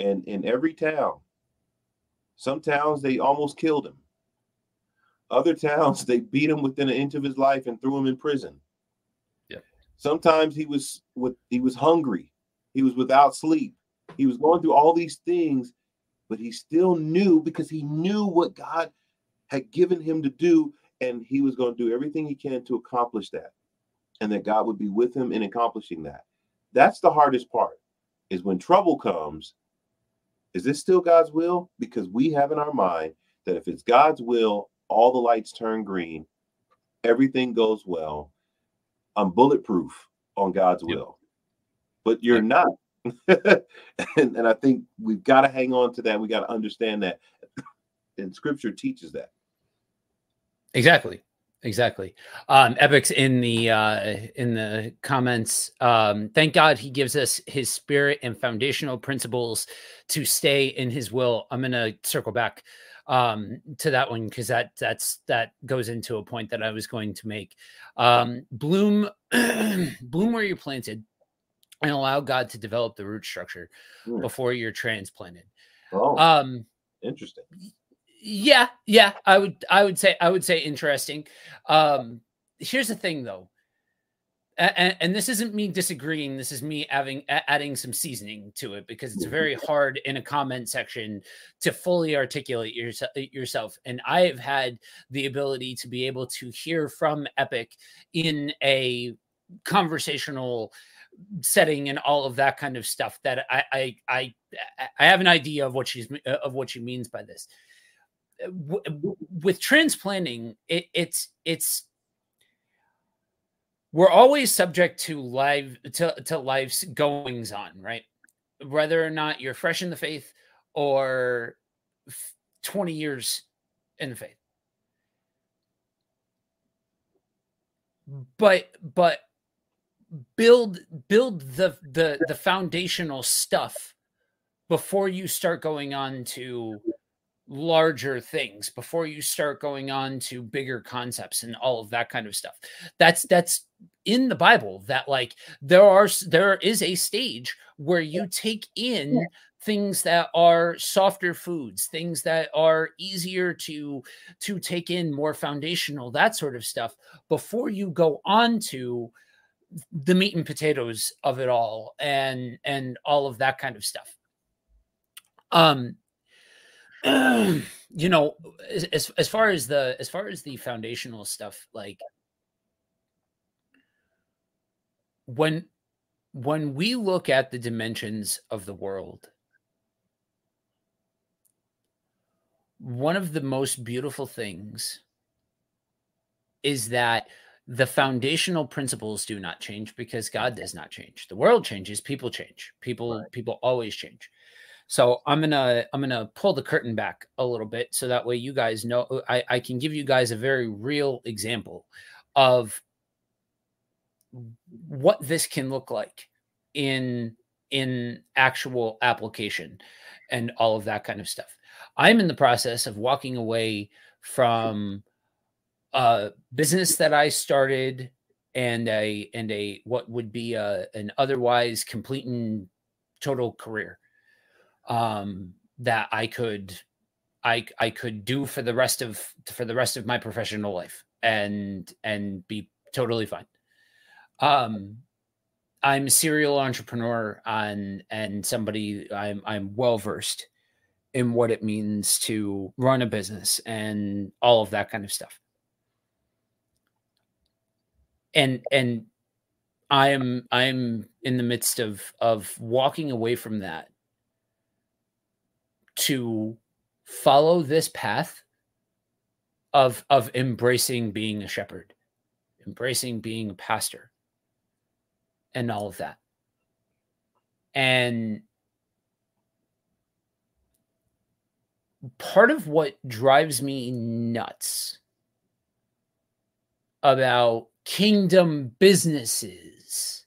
and in every town. Some towns they almost killed him. Other towns they beat him within an inch of his life and threw him in prison. Yeah. Sometimes he was with he was hungry. He was without sleep. He was going through all these things, but he still knew because he knew what God had given him to do, and he was going to do everything he can to accomplish that, and that God would be with him in accomplishing that. That's the hardest part is when trouble comes. Is this still God's will? Because we have in our mind that if it's God's will, all the lights turn green, everything goes well. I'm bulletproof on God's yep. will. But you're yep. not. and, and I think we've got to hang on to that. We got to understand that. And scripture teaches that. Exactly. Exactly. Um, Epic's in the uh, in the comments. Um, thank God he gives us his spirit and foundational principles to stay in his will. I'm gonna circle back um, to that one because that that's that goes into a point that I was going to make. Um, bloom, bloom where you're planted, and allow God to develop the root structure hmm. before you're transplanted. Oh, um, interesting yeah yeah i would i would say i would say interesting. Um here's the thing though. And, and, this isn't me disagreeing this is me having adding some seasoning to it because it's very hard in a comment section to fully articulate yourself yourself. And i have had the ability to be able to hear from epic in a conversational setting and all of that kind of stuff that i i i, I have an idea of what she's of what she means by this w- with transplanting, it, it's it's we're always subject to live to, to life's goings on, right? Whether or not you're fresh in the faith or 20 years in the faith. But but build build the the the foundational stuff before you start going on to larger things before you start going on to bigger concepts and all of that kind of stuff. That's that's in the bible that like there are there is a stage where you take in things that are softer foods things that are easier to to take in more foundational that sort of stuff before you go on to the meat and potatoes of it all and and all of that kind of stuff. Um you know, as as far as the as far as the foundational stuff, like when when we look at the dimensions of the world, one of the most beautiful things is that the foundational principles do not change because God does not change. The world changes, people change. People right. people always change. So I'm gonna I'm gonna pull the curtain back a little bit so that way you guys know uh, I, I can give you guys a very real example of what this can look like in in actual application and all of that kind of stuff. I'm in the process of walking away from a business that I started and a and a what would be a, an otherwise complete and total career um, that I could I I could do for the rest of for the rest of my professional life and and be totally fine. Um I'm a serial entrepreneur and and somebody I'm I'm well versed in what it means to run a business and all of that kind of stuff. And and I am I'm in the midst of of walking away from that to follow this path of of embracing being a shepherd embracing being a pastor and all of that. And part of what drives me nuts about kingdom businesses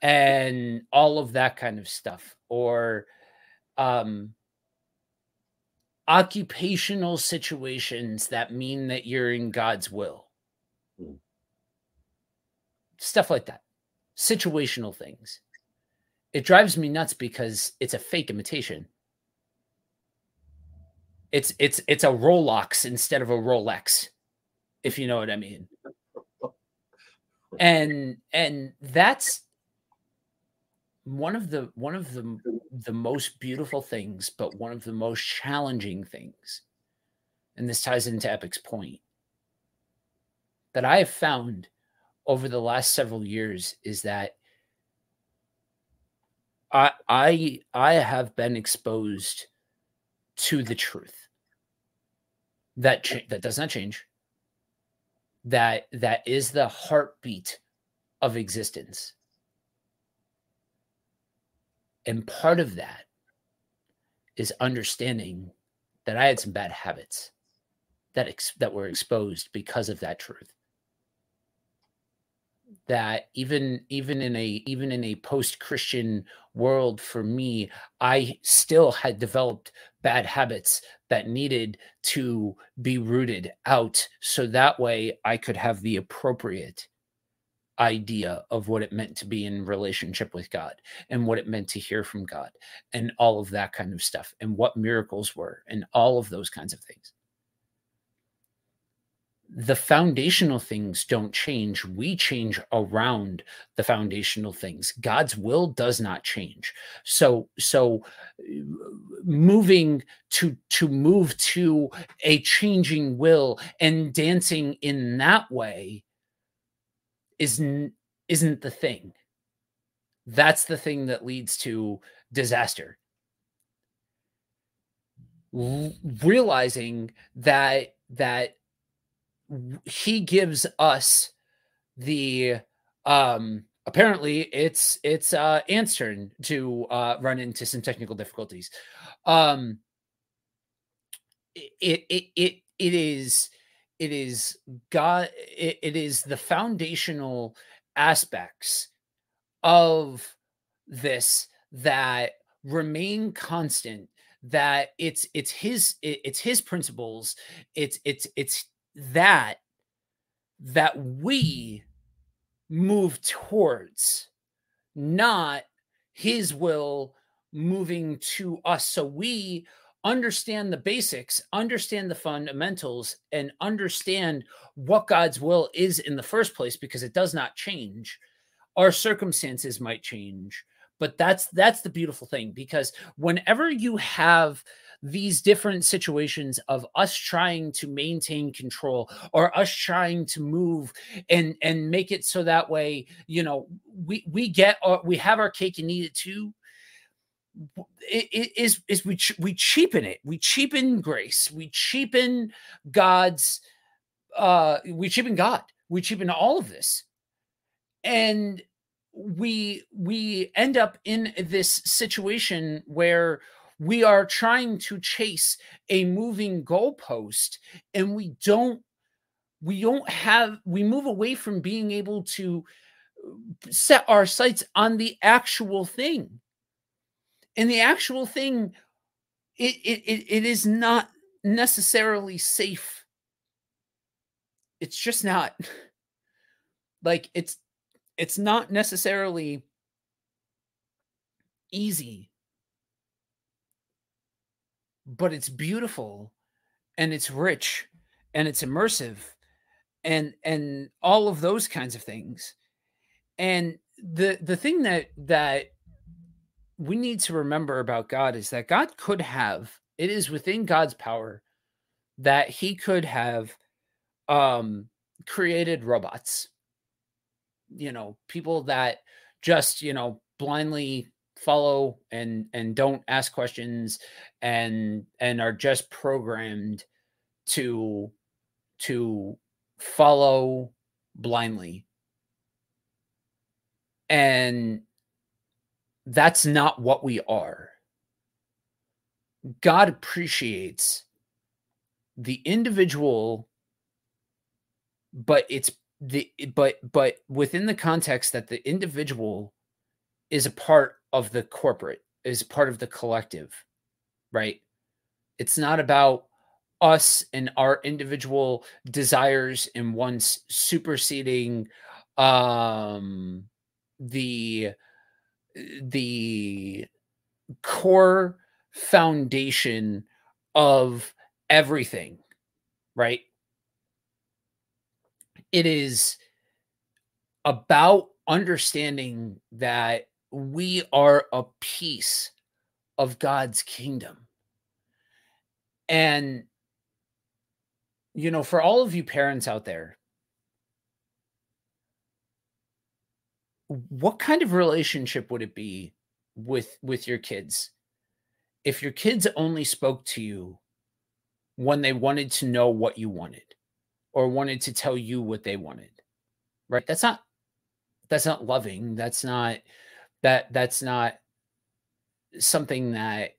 and all of that kind of stuff or um occupational situations that mean that you're in God's will. Mm. Stuff like that. Situational things it drives me nuts because it's a fake imitation. It's it's it's a Rolex instead of a Rolex, if you know what I mean. And and that's one of the one of the the most beautiful things, but one of the most challenging things, and this ties into Epic's point, that I have found over the last several years is that I I I have been exposed to the truth that that does not change that that is the heartbeat of existence and part of that is understanding that I had some bad habits that ex- that were exposed because of that truth. That even even in a even in a post-Christian world for me, I still had developed bad habits that needed to be rooted out so that way I could have the appropriate idea of what it meant to be in relationship with God and what it meant to hear from God and all of that kind of stuff and what miracles were and all of those kinds of things. The foundational things don't change. We change around the foundational things. God's will does not change. So, so uh, moving to to move to a changing will and dancing in that way isn't isn't the thing. That's the thing that leads to disaster. L- realizing that that he gives us the um apparently it's it's uh Ant's turn to uh run into some technical difficulties. Um it it it it is it is God, it, it is the foundational aspects of this that remain constant that it's it's his it's his principles it's it's it's that that we move towards not his will moving to us. So we understand the basics, understand the fundamentals, and understand what God's will is in the first place because it does not change. Our circumstances might change, but that's that's the beautiful thing because whenever you have these different situations of us trying to maintain control or us trying to move and and make it so that way you know we we get our, we have our cake and eat it too is is we we cheapen it. We cheapen grace. We cheapen God's. Uh, we cheapen God. We cheapen all of this, and we we end up in this situation where we are trying to chase a moving goalpost, and we don't we don't have we move away from being able to set our sights on the actual thing and the actual thing it, it, it, is not necessarily safe. It's just not. Like it's it's not necessarily easy. But it's beautiful and it's rich and it's immersive and and all of those kinds of things. And the the thing that that we need to remember about God is that God could have, it is within God's power that he could have um created robots. You know, people that just, you know, blindly follow and and don't ask questions and and are just programmed to to follow blindly and that's not what we are. God appreciates the individual, but it's the but but within the context that the individual is a part of the corporate, is part of the collective, right? It's not about us and our individual desires and wants superseding um the the core foundation of everything, right? It is about understanding that we are a piece of God's kingdom. And, you know, for all of you parents out there, what kind of relationship would it be with with your kids? If your kids only spoke to you when they wanted to know what you wanted or wanted to tell you what they wanted right? That's not that's not loving. That's not that that's not something that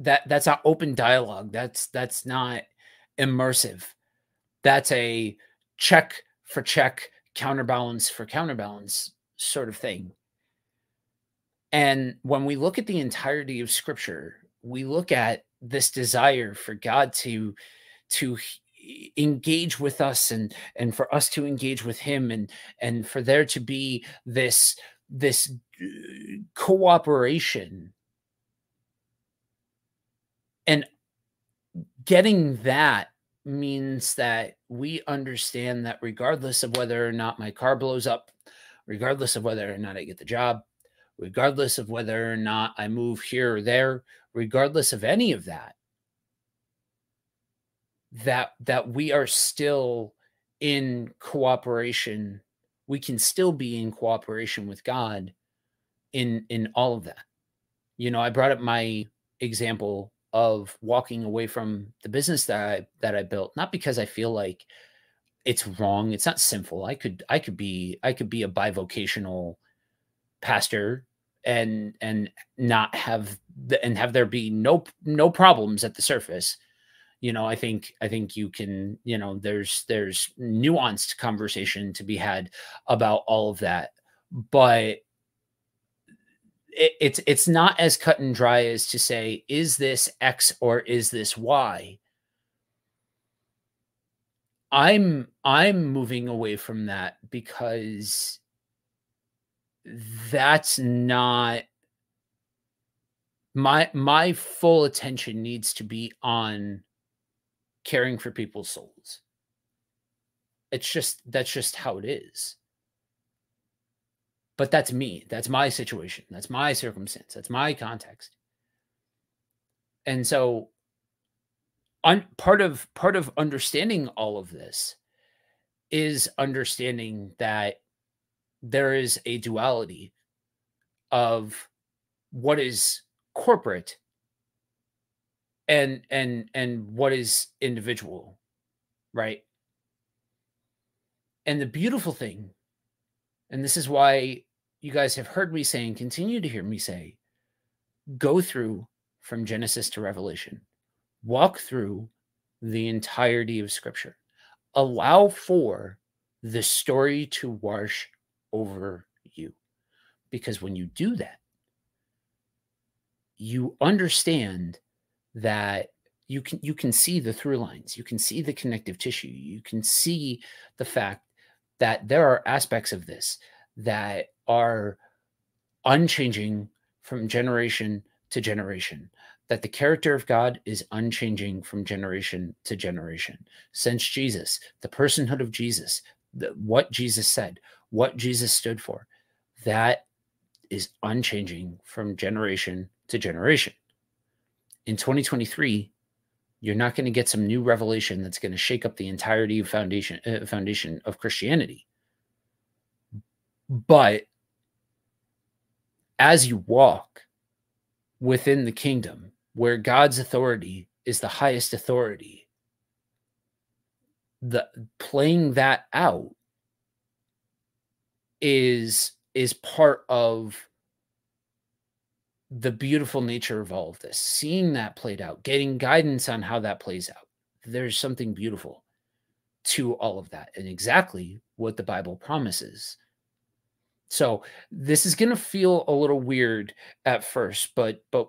that that's not open dialogue. That's that's not immersive. That's a check for check counterbalance for counterbalance sort of thing. And when we look at the entirety of scripture we look at this desire for god to to engage with us and and for us to engage with him and and for there to be this this cooperation. And getting that means that we understand that regardless of whether or not my car blows up regardless of whether or not i get the job regardless of whether or not i move here or there regardless of any of that that that we are still in cooperation we can still be in cooperation with god in in all of that. You know i brought up my example of walking away from the business that i that i built not because i feel like it's wrong it's not sinful i could i could be i could be a bivocational pastor and and not have the, and have there be no no problems at the surface you know i think i think you can you know there's there's nuanced conversation to be had about all of that but it, it's it's not as cut and dry as to say is this x or is this y i'm i'm moving away from that because that's not my my full attention needs to be on caring for people's souls. It's just that's just how it is. But that's me. That's my situation. That's my circumstance. That's my context. And so un, part of part of understanding all of this is understanding that there is a duality of what is corporate and and and what is individual right and the beautiful thing and this is why you guys have heard me say and continue to hear me say go through from genesis to revelation. Walk through the entirety of scripture. Allow for the story to wash over you. Because when you do that you understand that you can you can see the through lines. You can see the connective tissue. You can see the fact that there are aspects of this that are unchanging from generation to generation that the character of God is unchanging from generation to generation. Since Jesus the personhood of Jesus the, what Jesus said what Jesus stood for that is unchanging from generation to generation. In 2023 you're not going to get some new revelation that's going to shake up the entirety of foundation uh, foundation of christianity but as you walk within the kingdom where god's authority is the highest authority the playing that out is is part of the beautiful nature of all of this, seeing that played out, getting guidance on how that plays out. There's something beautiful to all of that and exactly what the Bible promises. So this is going to feel a little weird at first, but but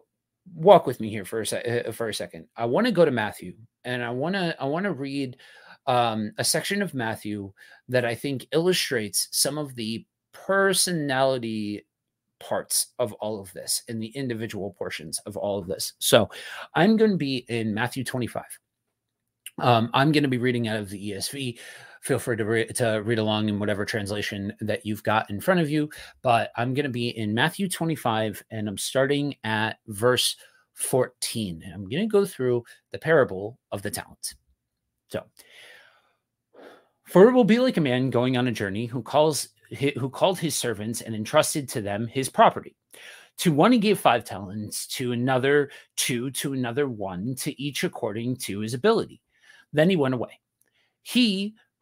walk with me here for a se- uh, for a second. I want to go to Matthew and I want to I want to read um, a section of Matthew that I think illustrates some of the personality parts of all of this and the individual portions of all of this. So I'm going to be in Matthew 25. Um, I'm going to be reading out of the ESV. Feel free to, re- to read along in whatever translation that you've got in front of you. But I'm going to be in Matthew 25 and I'm starting at verse 14. I'm going to go through the parable of the talents. So, for it will be like a man going on a journey who calls who called his servants and entrusted to them his property. To one he gave five talents, to another two, to another one, to each according to his ability. Then he went away. He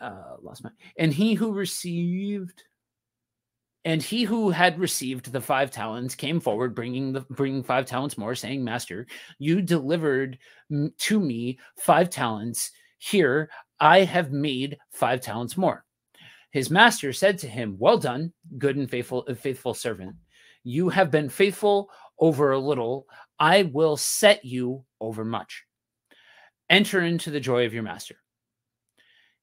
Uh, lost my. And he who received, and he who had received the five talents came forward, bringing the bringing five talents more, saying, "Master, you delivered to me five talents. Here I have made five talents more. His master said to him, Well done, good and faithful, uh, faithful servant. You have been faithful over a little. I will set you over much. Enter into the joy of your master.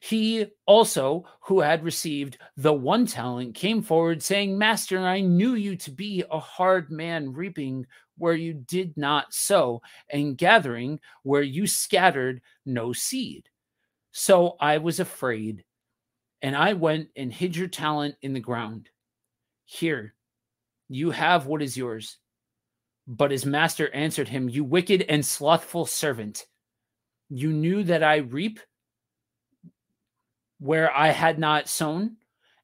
He also, who had received the one talent, came forward saying, Master, I knew you to be a hard man, reaping where you did not sow, and gathering where you scattered no seed. So I was afraid and I went and hid your talent in the ground. Here, you have what is yours. But his master answered him, You wicked and slothful servant. You knew that I reap where I had not sown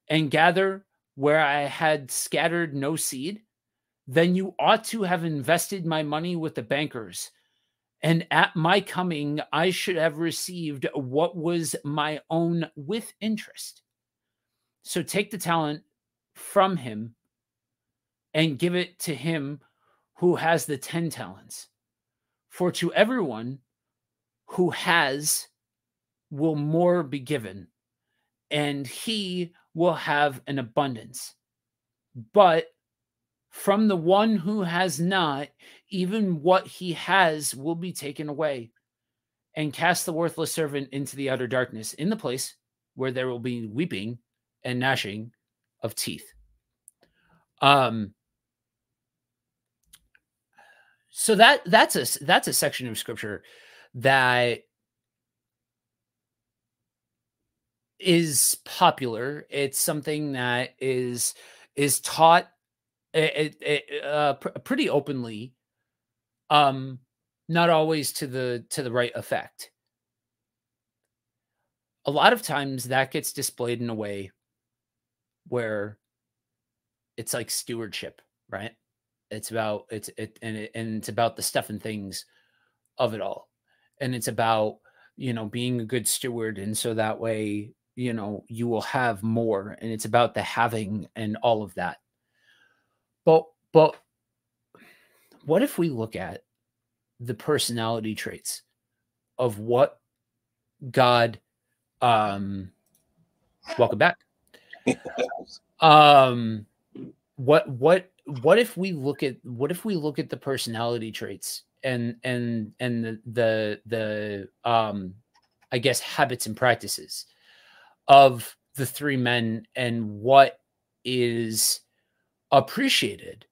and gather where I had scattered no seed. Then you ought to have invested my money with the bankers and at my coming, I should have received what was my own with interest. So take the talent from him and give it to him who has the 10 talents. For to everyone who has will more be given, and he will have an abundance. But from the one who has not, even what he has will be taken away. And cast the worthless servant into the outer darkness, in the place where there will be weeping and gnashing of teeth. Um, so that that's a that's a section of scripture that is popular. It's something that is is taught it, it, uh, pr- pretty openly um not always to the to the right effect. A lot of times that gets displayed in a way where it's like stewardship right? It's about it's it and it, and it's about the stuff and things of it all. And it's about you know being a good steward and so that way you know you will have more and it's about the having and all of that but but what if we look at the personality traits of what God um welcome back. um what what what if we look at what if we look at the personality traits and and and the the the um I guess habits and practices of the three men and what is appreciated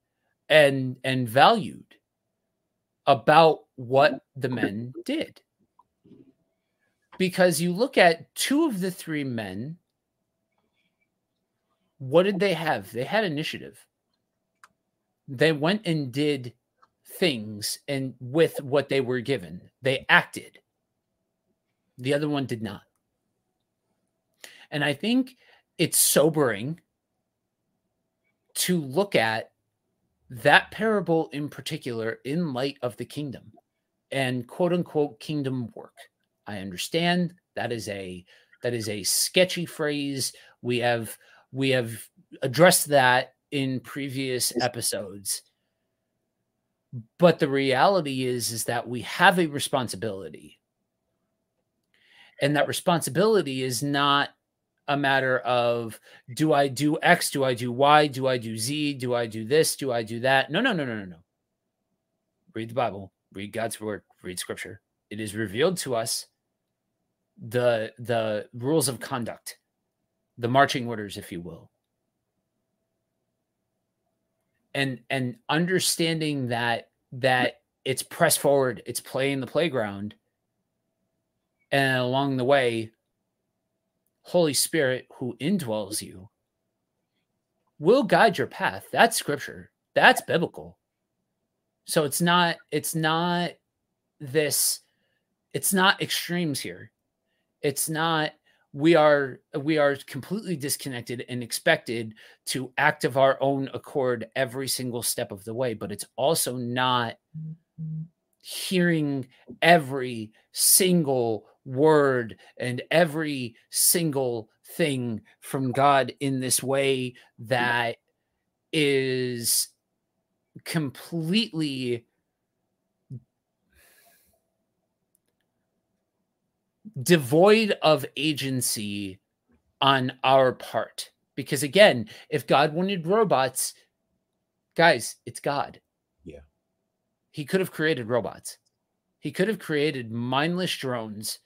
and and valued about what the men did because you look at two of the three men what did they have they had initiative they went and did things and with what they were given. They acted. The other one did not. And I think it's sobering to look at that parable in particular in light of the kingdom and quote unquote kingdom work. I understand that is a that is a sketchy phrase. We have we have addressed that in previous episodes. But the reality is is that we have a responsibility. And that responsibility is not a matter of do I do X, do I do Y, do I do Z, do I do this, do I do that? No, no, no, no, no, no. Read the Bible, read God's word, read scripture. It is revealed to us the the rules of conduct, the marching orders, if you will. And and understanding that that it's press forward, it's play in the playground. And along the way, Holy Spirit who indwells you will guide your path. That's scripture. That's biblical. So it's not it's not this it's not extremes here. It's not we are we are completely disconnected and expected to act of our own accord every single step of the way, but it's also not mm-hmm. hearing every single word and every single thing from God in this way mm. that is completely devoid of agency on our part. Because again, if God wanted robots, guys, it's God. Yeah. He could have created robots. He could have created mindless drones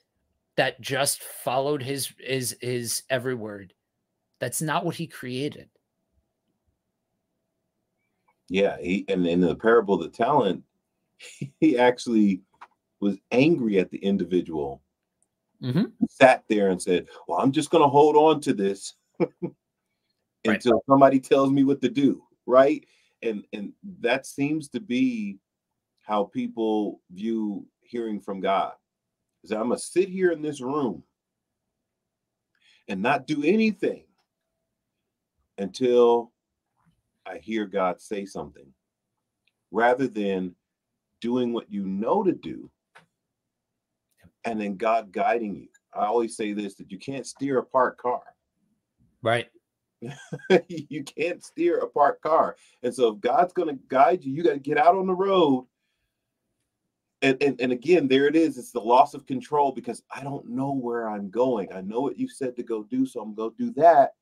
that just followed his his his every word. That's not what he created. Yeah, he and in the parable of the talent, he actually was angry at the individual. Mm-hmm. Sat there and said, "Well, I'm just going to hold on to this until right. somebody tells me what to do." Right, and and that seems to be how people view hearing from God is I'm going to sit here in this room and not do anything until I hear God say something rather than doing what you know to do and then God guiding you. I always say this that you can't steer a parked car. Right. you can't steer a parked car. And so if God's going to guide you, you got to get out on the road and, and and again there it is it's the loss of control because i don't know where i'm going. I know what you said to go do so i'm going to do that.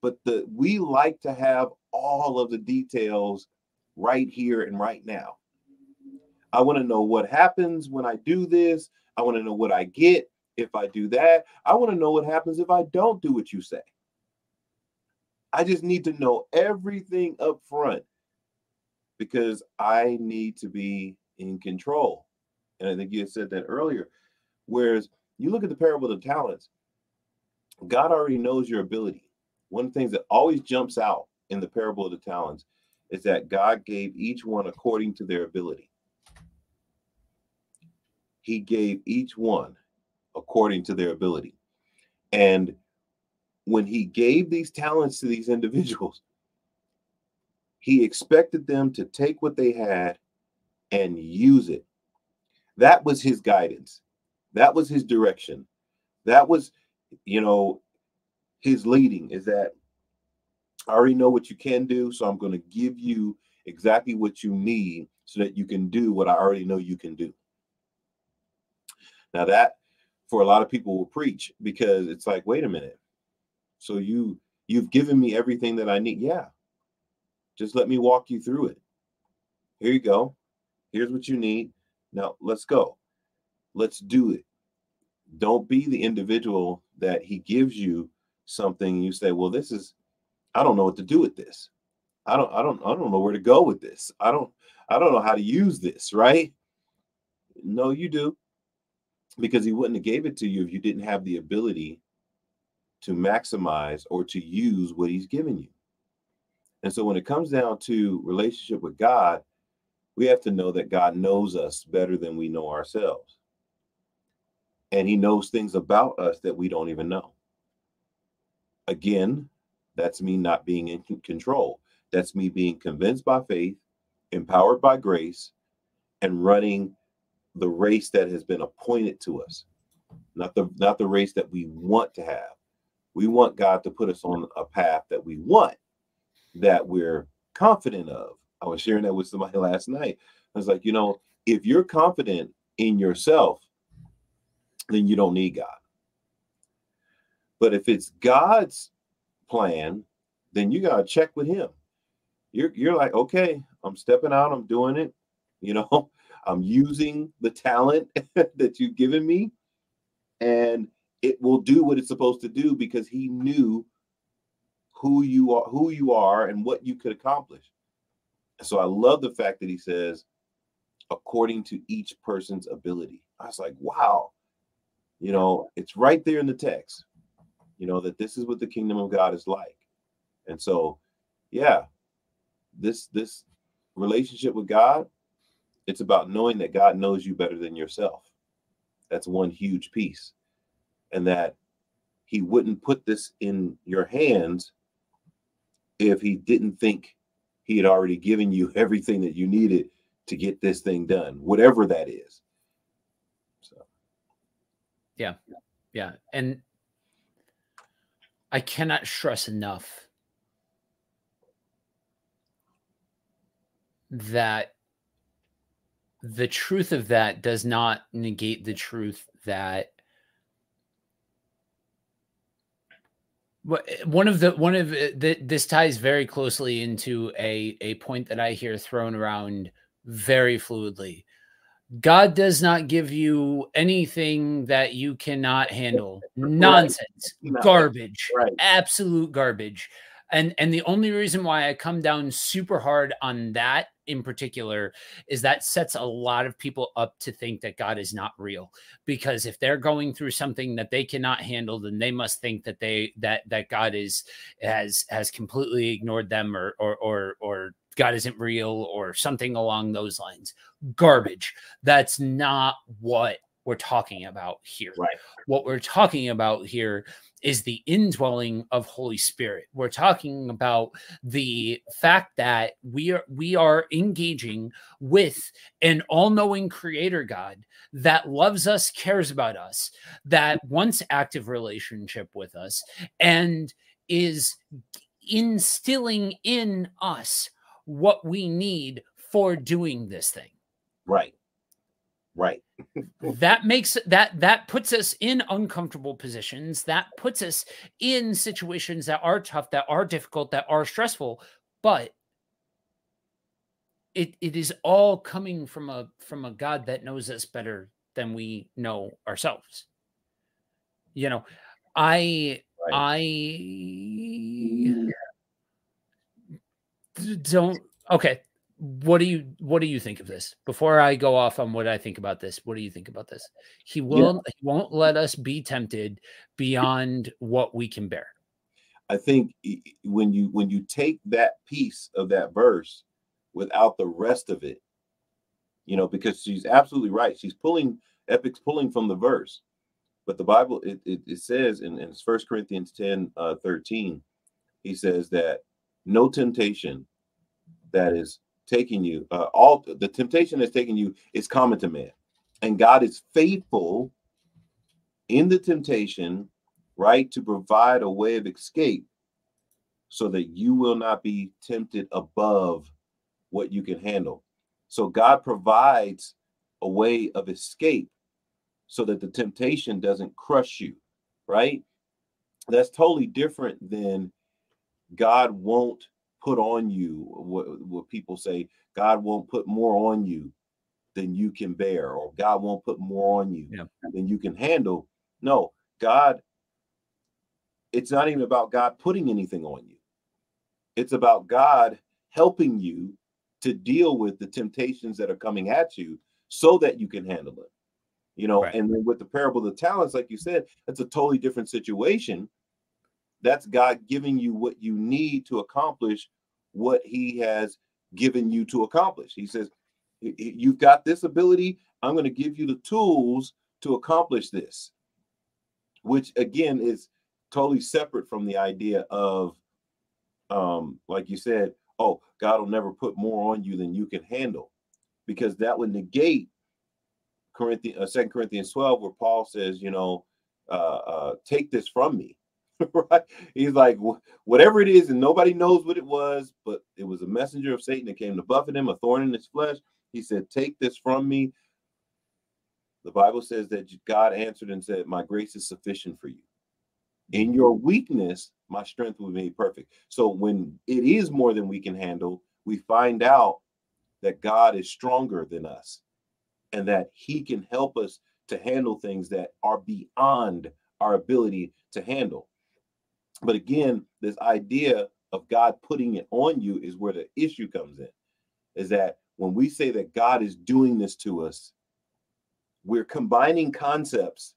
But the we like to have all of the details right here and right now. I want to know what happens when i do this. I want to know what i get if i do that. I want to know what happens if i don't do what you say. I just need to know everything up front because i need to be in control. And I think you had said that earlier. Whereas you look at the parable of the talents, God already knows your ability. One of the things that always jumps out in the parable of the talents is that God gave each one according to their ability. He gave each one according to their ability. And when he gave these talents to these individuals, he expected them to take what they had and use it. That was his guidance. That was his direction. That was, you know, his leading is that I already know what you can do, so I'm going to give you exactly what you need so that you can do what I already know you can do. Now that for a lot of people will preach because it's like, wait a minute. So you you've given me everything that I need. Yeah. Just let me walk you through it. Here you go. Here's what you need. Now let's go. Let's do it. Don't be the individual that he gives you something you say, well, this is, I don't know what to do with this. I don't, I don't, I don't know where to go with this. I don't, I don't know how to use this, right? No, you do. Because he wouldn't have gave it to you if you didn't have the ability to maximize or to use what he's given you. And so when it comes down to relationship with God, we have to know that God knows us better than we know ourselves. And he knows things about us that we don't even know. Again, that's me not being in control. That's me being convinced by faith, empowered by grace, and running the race that has been appointed to us. Not the not the race that we want to have. We want God to put us on a path that we want, that we're confident of. I was sharing that with somebody last night. I was like, you know, if you're confident in yourself, then you don't need God. But if it's God's plan, then you got to check with him. You're you're like, okay, I'm stepping out, I'm doing it. You know, I'm using the talent that you've given me, and it will do what it's supposed to do because he knew who you are, who you are, and what you could accomplish. So I love the fact that he says, according to each person's ability. I was like, wow, you know, it's right there in the text, you know, that this is what the kingdom of God is like. And so, yeah, this this relationship with God, it's about knowing that God knows you better than yourself. That's one huge piece. And that he wouldn't put this in your hands if he didn't think he had already given you everything that you needed to get this thing done, whatever that is. So, yeah, yeah. And I cannot stress enough that the truth of that does not negate the truth that one of the one of uh, the, this ties very closely into a a point that I hear thrown around very fluidly. God does not give you anything that you cannot handle. Nonsense, right. garbage, right. absolute garbage. And and the only reason why I come down super hard on that in particular is that sets a lot of people up to think that God is not real because if they're going through something that they cannot handle then they must think that they that that God is has has completely ignored them or or or, or God isn't real or something along those lines. Garbage. That's not what we're talking about here. Right. What we're talking about here is the indwelling of Holy Spirit. We're talking about the fact that we are we are engaging with an all-knowing creator God that loves us, cares about us, that wants active relationship with us and is instilling in us what we need for doing this thing. Right. Right. that makes that that puts us in uncomfortable positions. That puts us in situations that are tough, that are difficult, that are stressful, but it it is all coming from a from a God that knows us better than we know ourselves. You know, I right. I don't okay what do you what do you think of this? Before i go off on what i think about this what do you think about this? He will yeah. he won't let us be tempted beyond what we can bear. I think when you when you take that piece of that verse without the rest of it you know because she's absolutely right she's pulling epic's pulling from the verse but the bible it, it, it says in, in 1 corinthians 10 uh, 13 he says that no temptation that is taking you, uh, all the temptation that's taking you is common to man. And God is faithful in the temptation, right, to provide a way of escape so that you will not be tempted above what you can handle. So God provides a way of escape so that the temptation doesn't crush you, right? That's totally different than God won't put on you what, what people say god won't put more on you than you can bear or god won't put more on you yeah. than you can handle no god it's not even about god putting anything on you it's about god helping you to deal with the temptations that are coming at you so that you can handle it you know right. and then with the parable of the talents like you said that's a totally different situation that's God giving you what you need to accomplish what he has given you to accomplish. He says, you've got this ability. I'm going to give you the tools to accomplish this, which again is totally separate from the idea of, um, like you said, oh, God will never put more on you than you can handle, because that would negate Corinthians, uh, Second Corinthians 12, where Paul says, you know, uh, uh, take this from me. right? He's like, whatever it is, and nobody knows what it was, but it was a messenger of Satan that came to buffet him, a thorn in his flesh. He said, Take this from me. The Bible says that God answered and said, My grace is sufficient for you. In your weakness, my strength will be made perfect. So when it is more than we can handle, we find out that God is stronger than us and that he can help us to handle things that are beyond our ability to handle. But again, this idea of God putting it on you is where the issue comes in. Is that when we say that God is doing this to us, we're combining concepts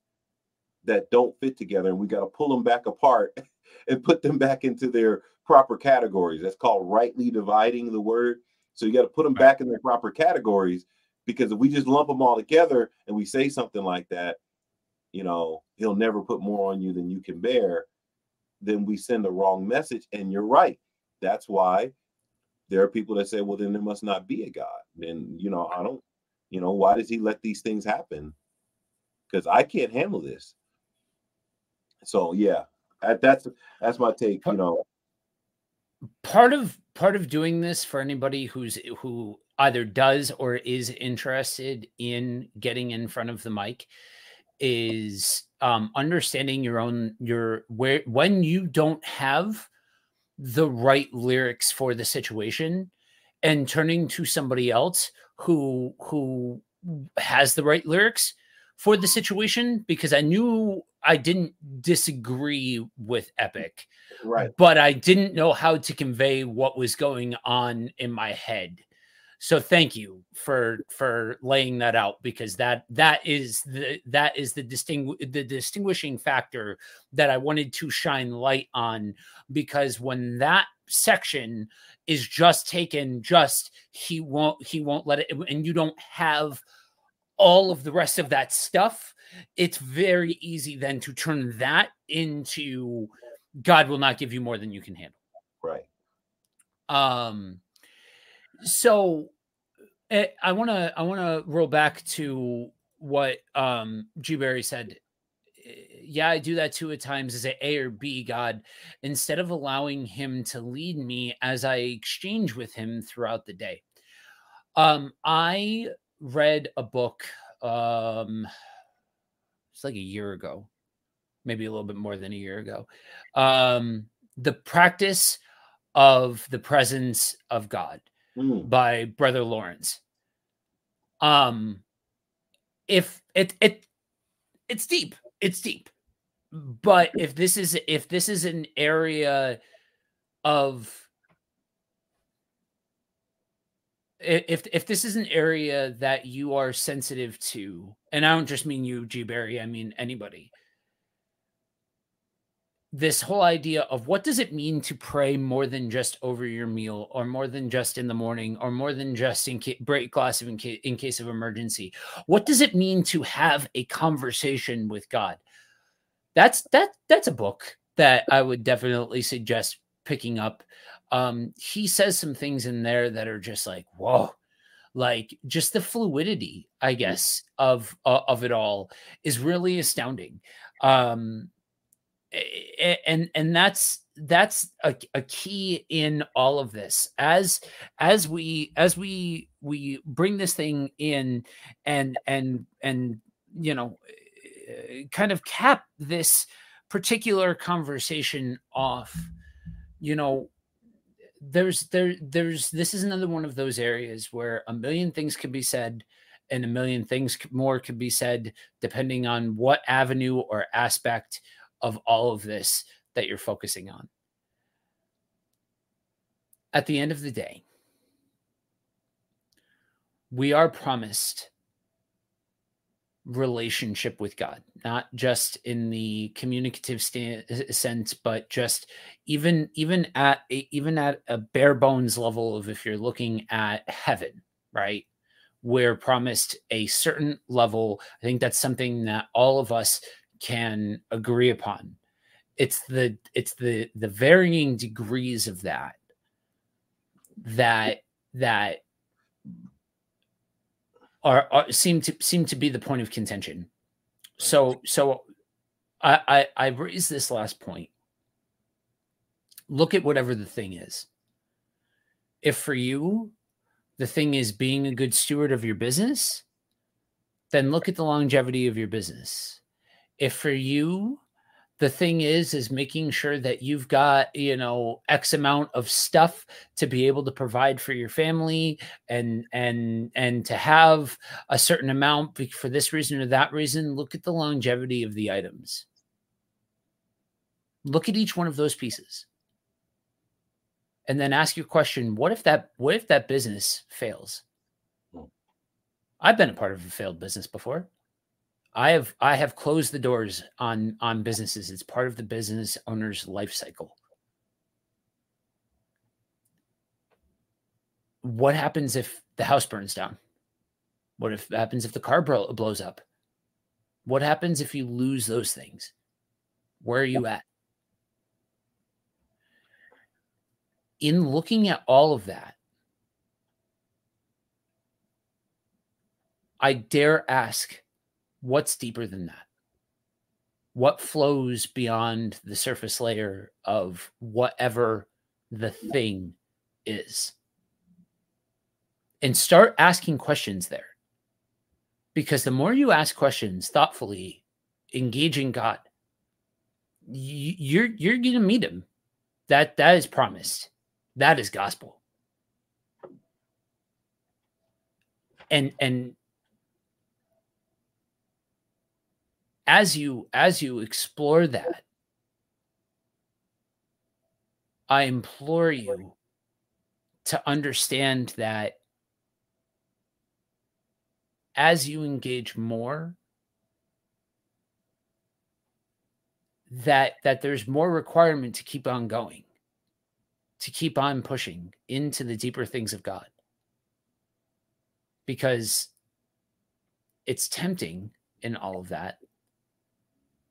that don't fit together and we got to pull them back apart and put them back into their proper categories. That's called rightly dividing the word. So you got to put them back in their proper categories because if we just lump them all together and we say something like that, you know, he'll never put more on you than you can bear, then we send the wrong message. And you're right. That's why there are people that say, well, then there must not be a God. And, you know, I don't, you know, why does he let these things happen? Because I can't handle this. So yeah, that's that's my take, you know. Part of part of doing this for anybody who's who either does or is interested in getting in front of the mic is um understanding your own your where when you don't have the right lyrics for the situation and turning to somebody else who who has the right lyrics for the situation because I knew I didn't disagree with Epic. Right. But I didn't know how to convey what was going on in my head. So thank you for for laying that out because that that is the that is the distingu- the distinguishing factor that I wanted to shine light on because when that section is just taken just he won't he won't let it and you don't have all of the rest of that stuff it's very easy then to turn that into God will not give you more than you can handle. Right. Um so eh, I want to I want to roll back to what um G said. Eh, yeah, I do that too at times Is a A or B God instead of allowing him to lead me as I exchange with him throughout the day. Um I read a book um it's like a year ago, maybe a little bit more than a year ago. Um the practice of the presence of God mm. by Brother Lawrence. Um, if it it it's deep, it's deep. But if this is if this is an area of if if this is an area that you are sensitive to, and I don't just mean you, G Barry, I mean anybody this whole idea of what does it mean to pray more than just over your meal or more than just in the morning or more than just in ca- break glass in, ca- in case of emergency? What does it mean to have a conversation with god? That's that that's a book that i would definitely suggest picking up. Um he says some things in there that are just like whoa. Like just the fluidity i guess of uh, of it all is really astounding. Um and and that's that's a, a key in all of this. As as we as we we bring this thing in and and and you know eh, kind of cap this particular conversation off you know there's there there's this is another one of those areas where a million things could be said and a million things more could be said depending on what avenue or aspect of all of this that you're focusing on. At the end of the day, we are promised relationship with God, not just in the communicative sense, but just even even at even at a bare bones level of if you're looking at heaven, right? we're promised a certain level. I think that's something that all of us can agree upon. It's the it's the the varying degrees of that that that are, are seem to seem to be the point of contention. So so I I, I raised this last point. Look at whatever the thing is. If for you the thing is being a good steward of your business, then look at the longevity of your business. If for you the thing is is making sure that you've got you know x amount of stuff to be able to provide for your family and and and to have a certain amount for this reason or that reason look at the longevity of the items. Look at each one of those pieces. And then ask your question what if that what if that business fails? Hmm. i've been a part of a failed business before I have I have closed the doors on on businesses. It's part of the business owner's life cycle. What happens if the house burns down? What if happens if the car blows up? What happens if you lose those things? Where are you at? In looking at all of that, I dare ask what's deeper than that? What flows beyond the surface layer of whatever the thing is? And start asking questions there. Because the more you ask questions thoughtfully, engaging God, you're you're gonna meet him. That that is promised. That is gospel. And and as you as you explore that i implore you to understand that as you engage more that that there's more requirement to keep on going to keep on pushing into the deeper things of god. Because it's tempting in all of that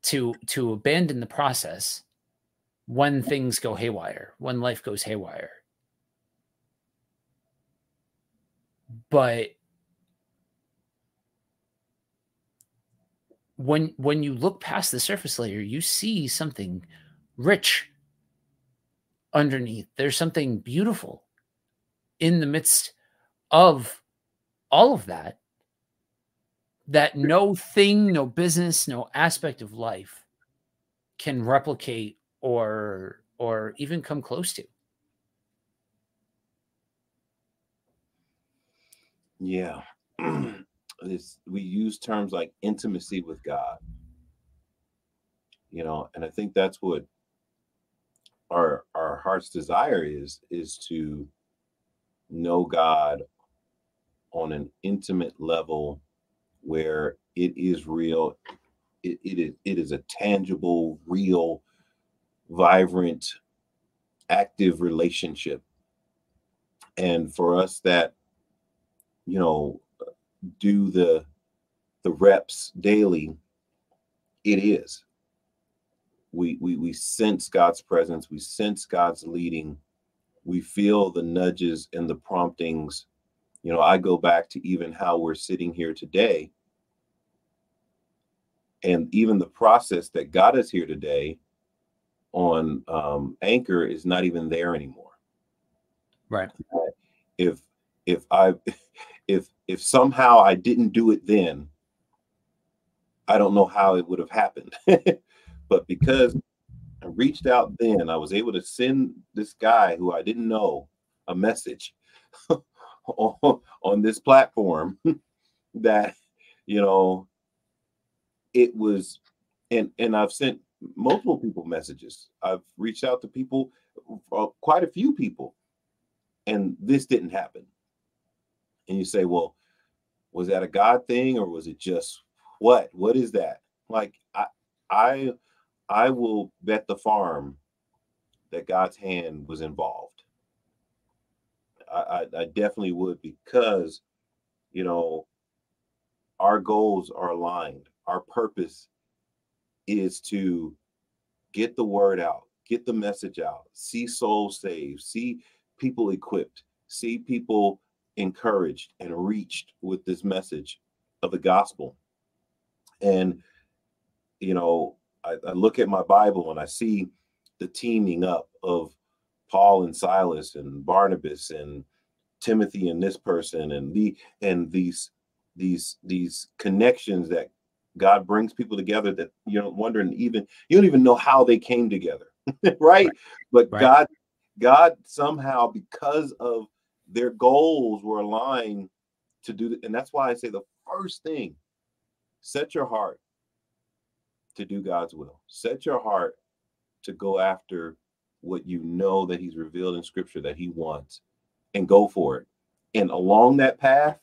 to to abandon the process when things go haywire, when life goes haywire. But when when you look past the surface layer, you see something rich underneath. There's something beautiful in the midst of all of that that no thing, no business, no aspect of life can replicate or or even come close to. Yeah. it's, we use terms like intimacy with God. You know, and I think that's what our our heart's desire is is to know God on an intimate level where it is real. It, it is it is a tangible, real, vibrant, active relationship. And for us that, you know, do the the reps daily, it is. We, we we sense God's presence, we sense God's leading, we feel the nudges and the promptings. You know, I go back to even how we're sitting here today and even the process that got us here today on um, anchor is not even there anymore. Right. If if i if if somehow i didn't do it then i don't know how it would have happened. But because i reached out then i was able to send this guy who i didn't know a message on, on this platform that you know it was and and I've sent multiple people messages. I've reached out to people, uh, quite a few people, and this didn't happen. And you say, well, was that a God thing or was it just what? What is that? Like I I I will bet the farm that God's hand was involved. I, I, I definitely would because you know, our goals are aligned. Our purpose is to get the word out, get the message out, see souls saved, see people equipped, see people encouraged and reached with this message of the gospel. And, you know, I, I look at my Bible and I see the teaming up of Paul and Silas and Barnabas and Timothy and this person and the and these these these connections that God brings people together that you're wondering even you don't even know how they came together, right? right? But right. God God somehow because of their goals were aligned to do that, and that's why I say the first thing set your heart to do God's will. Set your heart to go after what you know that He's revealed in Scripture that He wants and go for it. And along that path,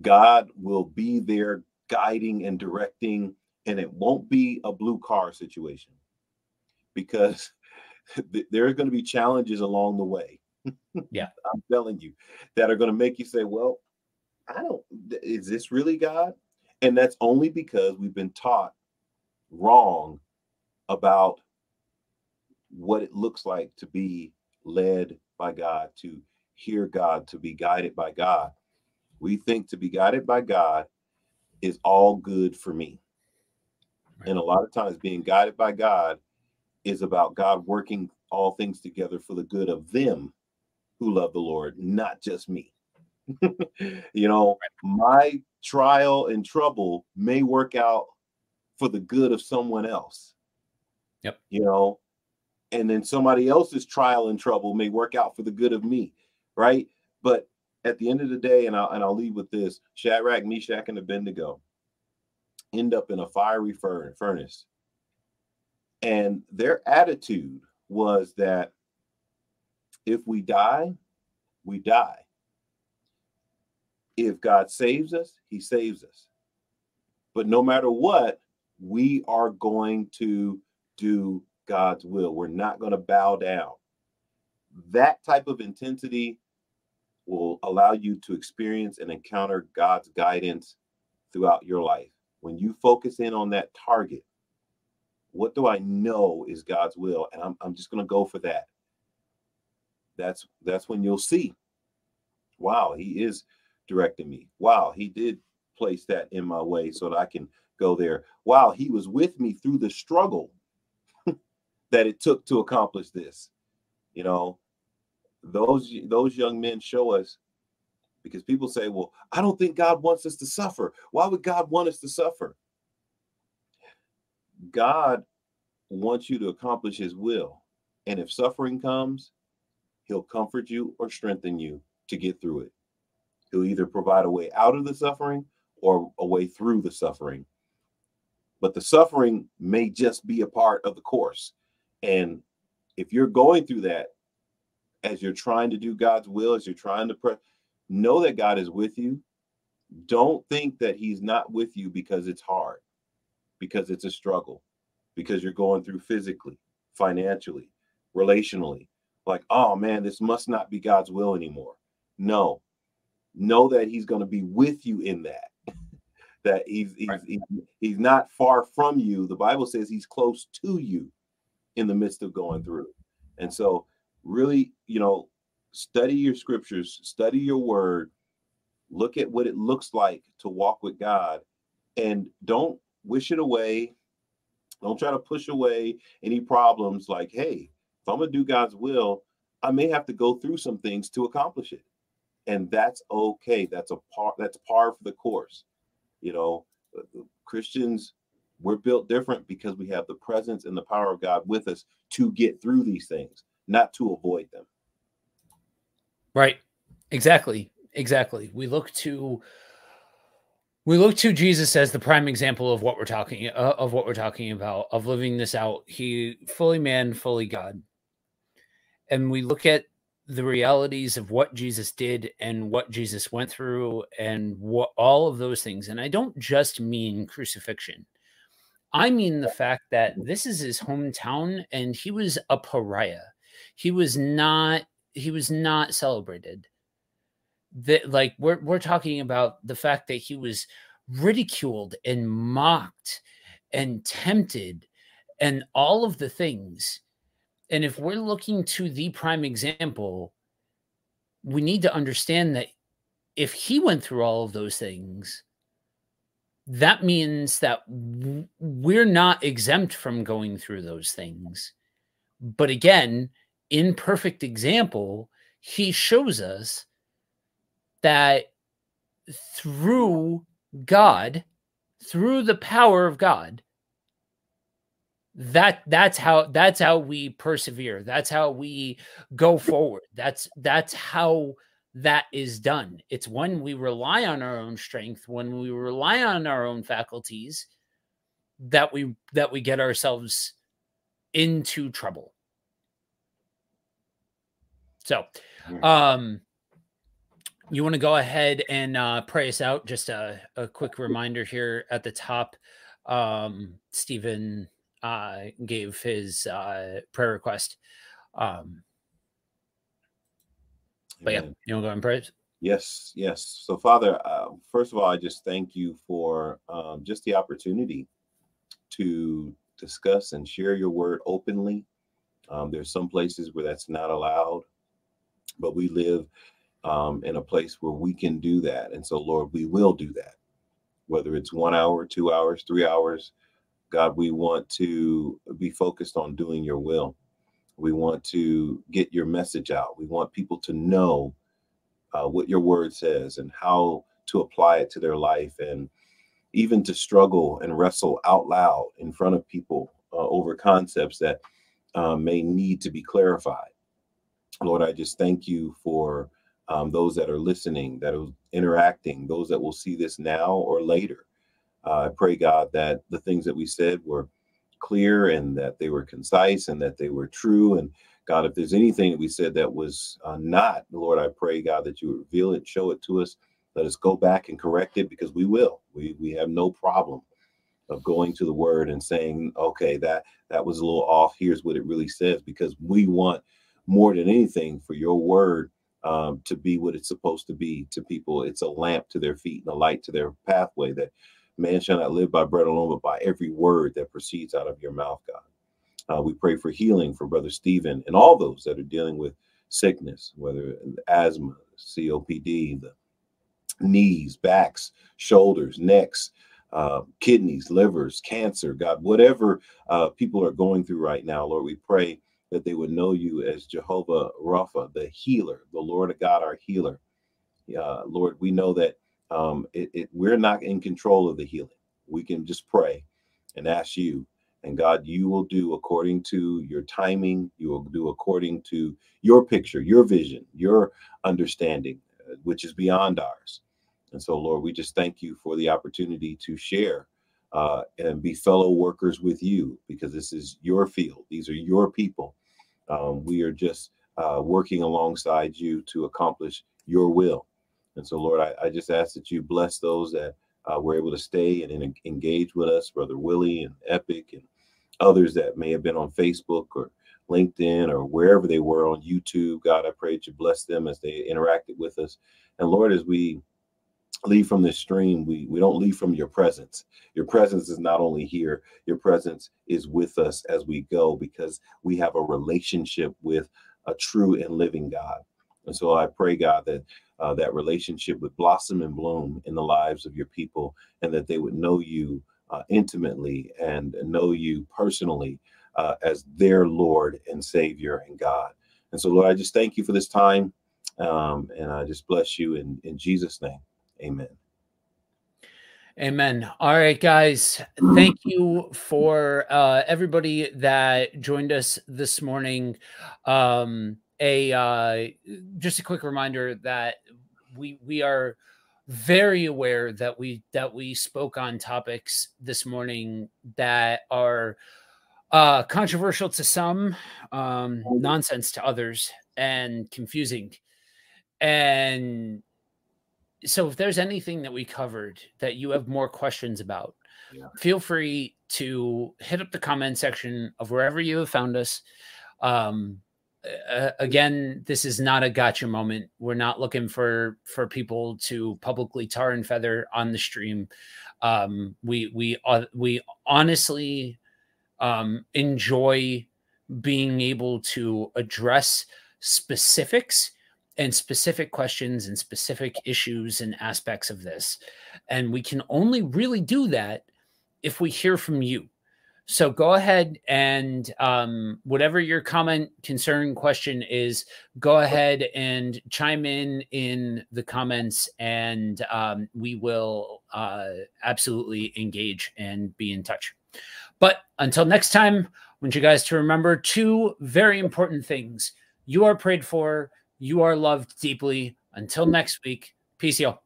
God will be there guiding and directing, and it won't be a blue car situation because there are going to be challenges along the way. Yeah. I'm telling you that are going to make you say, well, I don't, is this really God? And that's only because we've been taught wrong about what it looks like to be led by God, to hear God, to be guided by God. We think to be guided by God is all good for me. Right. And a lot of times being guided by God is about God working all things together for the good of them who love the Lord, not just me. you know, my trial and trouble may work out for the good of someone else. Yep. You know, and then somebody else's trial and trouble may work out for the good of me, right? But at the end of the day, and I'll and I'll leave with this: Shadrach, Meshach, and Abednego end up in a fiery fur- furnace, and their attitude was that if we die, we die. If God saves us, He saves us. But no matter what, we are going to do God's will. We're not going to bow down. That type of intensity will allow you to experience and encounter God's guidance throughout your life. When you focus in on that target, what do I know is God's will? And I'm, I'm just going to go for that. That's that's when you'll see, wow, he is directing me. Wow, he did place that in my way so that I can go there. Wow, he was with me through the struggle that it took to accomplish this. You know, those those young men show us because people say, "Well, I don't think God wants us to suffer. Why would God want us to suffer?" God wants you to accomplish his will. And if suffering comes, he'll comfort you or strengthen you to get through it. He'll either provide a way out of the suffering or a way through the suffering. But the suffering may just be a part of the course. And if you're going through that as you're trying to do God's will, as you're trying to pray, know that God is with you. Don't think that He's not with you because it's hard, because it's a struggle, because you're going through physically, financially, relationally. Like, oh man, this must not be God's will anymore. No, know that He's going to be with you in that. that he's he's, right. he's he's not far from you. The Bible says He's close to you in the midst of going through. And so, really, you know, study your scriptures, study your word, look at what it looks like to walk with God, and don't wish it away. Don't try to push away any problems like, hey, if I'm going to do God's will, I may have to go through some things to accomplish it. And that's okay. That's a part that's par for the course. You know, Christians we're built different because we have the presence and the power of God with us to get through these things, not to avoid them. Right. Exactly. Exactly. We look to we look to Jesus as the prime example of what we're talking uh, of what we're talking about of living this out. He fully man, fully God. And we look at the realities of what Jesus did and what Jesus went through and what all of those things. And I don't just mean crucifixion. I mean the fact that this is his hometown and he was a pariah. He was not he was not celebrated. that like we're we're talking about the fact that he was ridiculed and mocked and tempted and all of the things. And if we're looking to the prime example, we need to understand that if he went through all of those things, that means that we're not exempt from going through those things. But again, in perfect example, he shows us that through God, through the power of God, that that's how that's how we persevere. That's how we go forward. That's that's how that is done. It's when we rely on our own strength, when we rely on our own faculties, that we that we get ourselves into trouble. So, um, you want to go ahead and uh, pray us out? Just a, a quick reminder here at the top. Um, Stephen uh, gave his uh, prayer request. Um, but yeah, you want to go and pray? Yes, yes. So, Father, uh, first of all, I just thank you for um, just the opportunity to discuss and share your word openly. Um, there's some places where that's not allowed, but we live um, in a place where we can do that. And so, Lord, we will do that, whether it's one hour, two hours, three hours. God, we want to be focused on doing your will. We want to get your message out. We want people to know uh, what your word says and how to apply it to their life and even to struggle and wrestle out loud in front of people uh, over concepts that uh, may need to be clarified. Lord, I just thank you for um, those that are listening, that are interacting, those that will see this now or later. Uh, I pray, God, that the things that we said were clear and that they were concise and that they were true. And God, if there's anything that we said that was uh, not, Lord, I pray, God, that you reveal it, show it to us. Let us go back and correct it because we will. We we have no problem of going to the word and saying, okay, that that was a little off. Here's what it really says, because we want more than anything for your word um, to be what it's supposed to be to people. It's a lamp to their feet and a light to their pathway. That man shall not live by bread alone, but by every word that proceeds out of your mouth, God. Uh, we pray for healing for Brother Stephen and all those that are dealing with sickness, whether asthma, COPD, the knees, backs, shoulders, necks, uh, kidneys, livers, cancer, God, whatever uh, people are going through right now, Lord, we pray that they would know you as Jehovah Rapha, the healer, the Lord God, our healer. Uh, Lord, we know that um, it, it, we're not in control of the healing. We can just pray and ask you. And God, you will do according to your timing. You will do according to your picture, your vision, your understanding, uh, which is beyond ours. And so, Lord, we just thank you for the opportunity to share uh, and be fellow workers with you because this is your field. These are your people. Um, we are just uh, working alongside you to accomplish your will. And so, Lord, I, I just ask that you bless those that uh, were able to stay and, and, engage with us, Brother Willie and Epic and others that may have been on Facebook or LinkedIn or wherever they were on YouTube. God, I pray that you bless them as they interacted with us. And Lord, as we leave from this stream, we, we don't leave from your presence. Your presence is not only here, your presence is with us as we go because we have a relationship with a true and living God. And so I pray, God, that uh, that relationship would blossom and bloom in the lives of your people and that they would know you uh, intimately and know you personally uh, as their Lord and Savior and God. And so, Lord, I just thank you for this time. Um, and I just bless you in, in Jesus' name. Amen. Amen. All right, guys. Thank you for uh, everybody that joined us this morning. Um, a uh, just a quick reminder that we we are very aware that we that we spoke on topics this morning that are uh, controversial to some, um, nonsense to others, and confusing. And so if there's anything that we covered that you have more questions about yeah. feel free to hit up the comment section of wherever you have found us um, uh, again, this is not a gotcha moment. We're not looking for for people to publicly tar and feather on the stream. Um, we we uh, we honestly um, enjoy being able to address specifics and specific questions and specific issues and aspects of this, and we can only really do that if we hear from you. So go ahead and um, whatever your comment, concern, question is, go ahead and chime in in the comments, and um, we will uh, absolutely engage and be in touch. But until next time, I want you guys to remember two very important things: you are prayed for, you are loved deeply. Until next week, peace, y'all.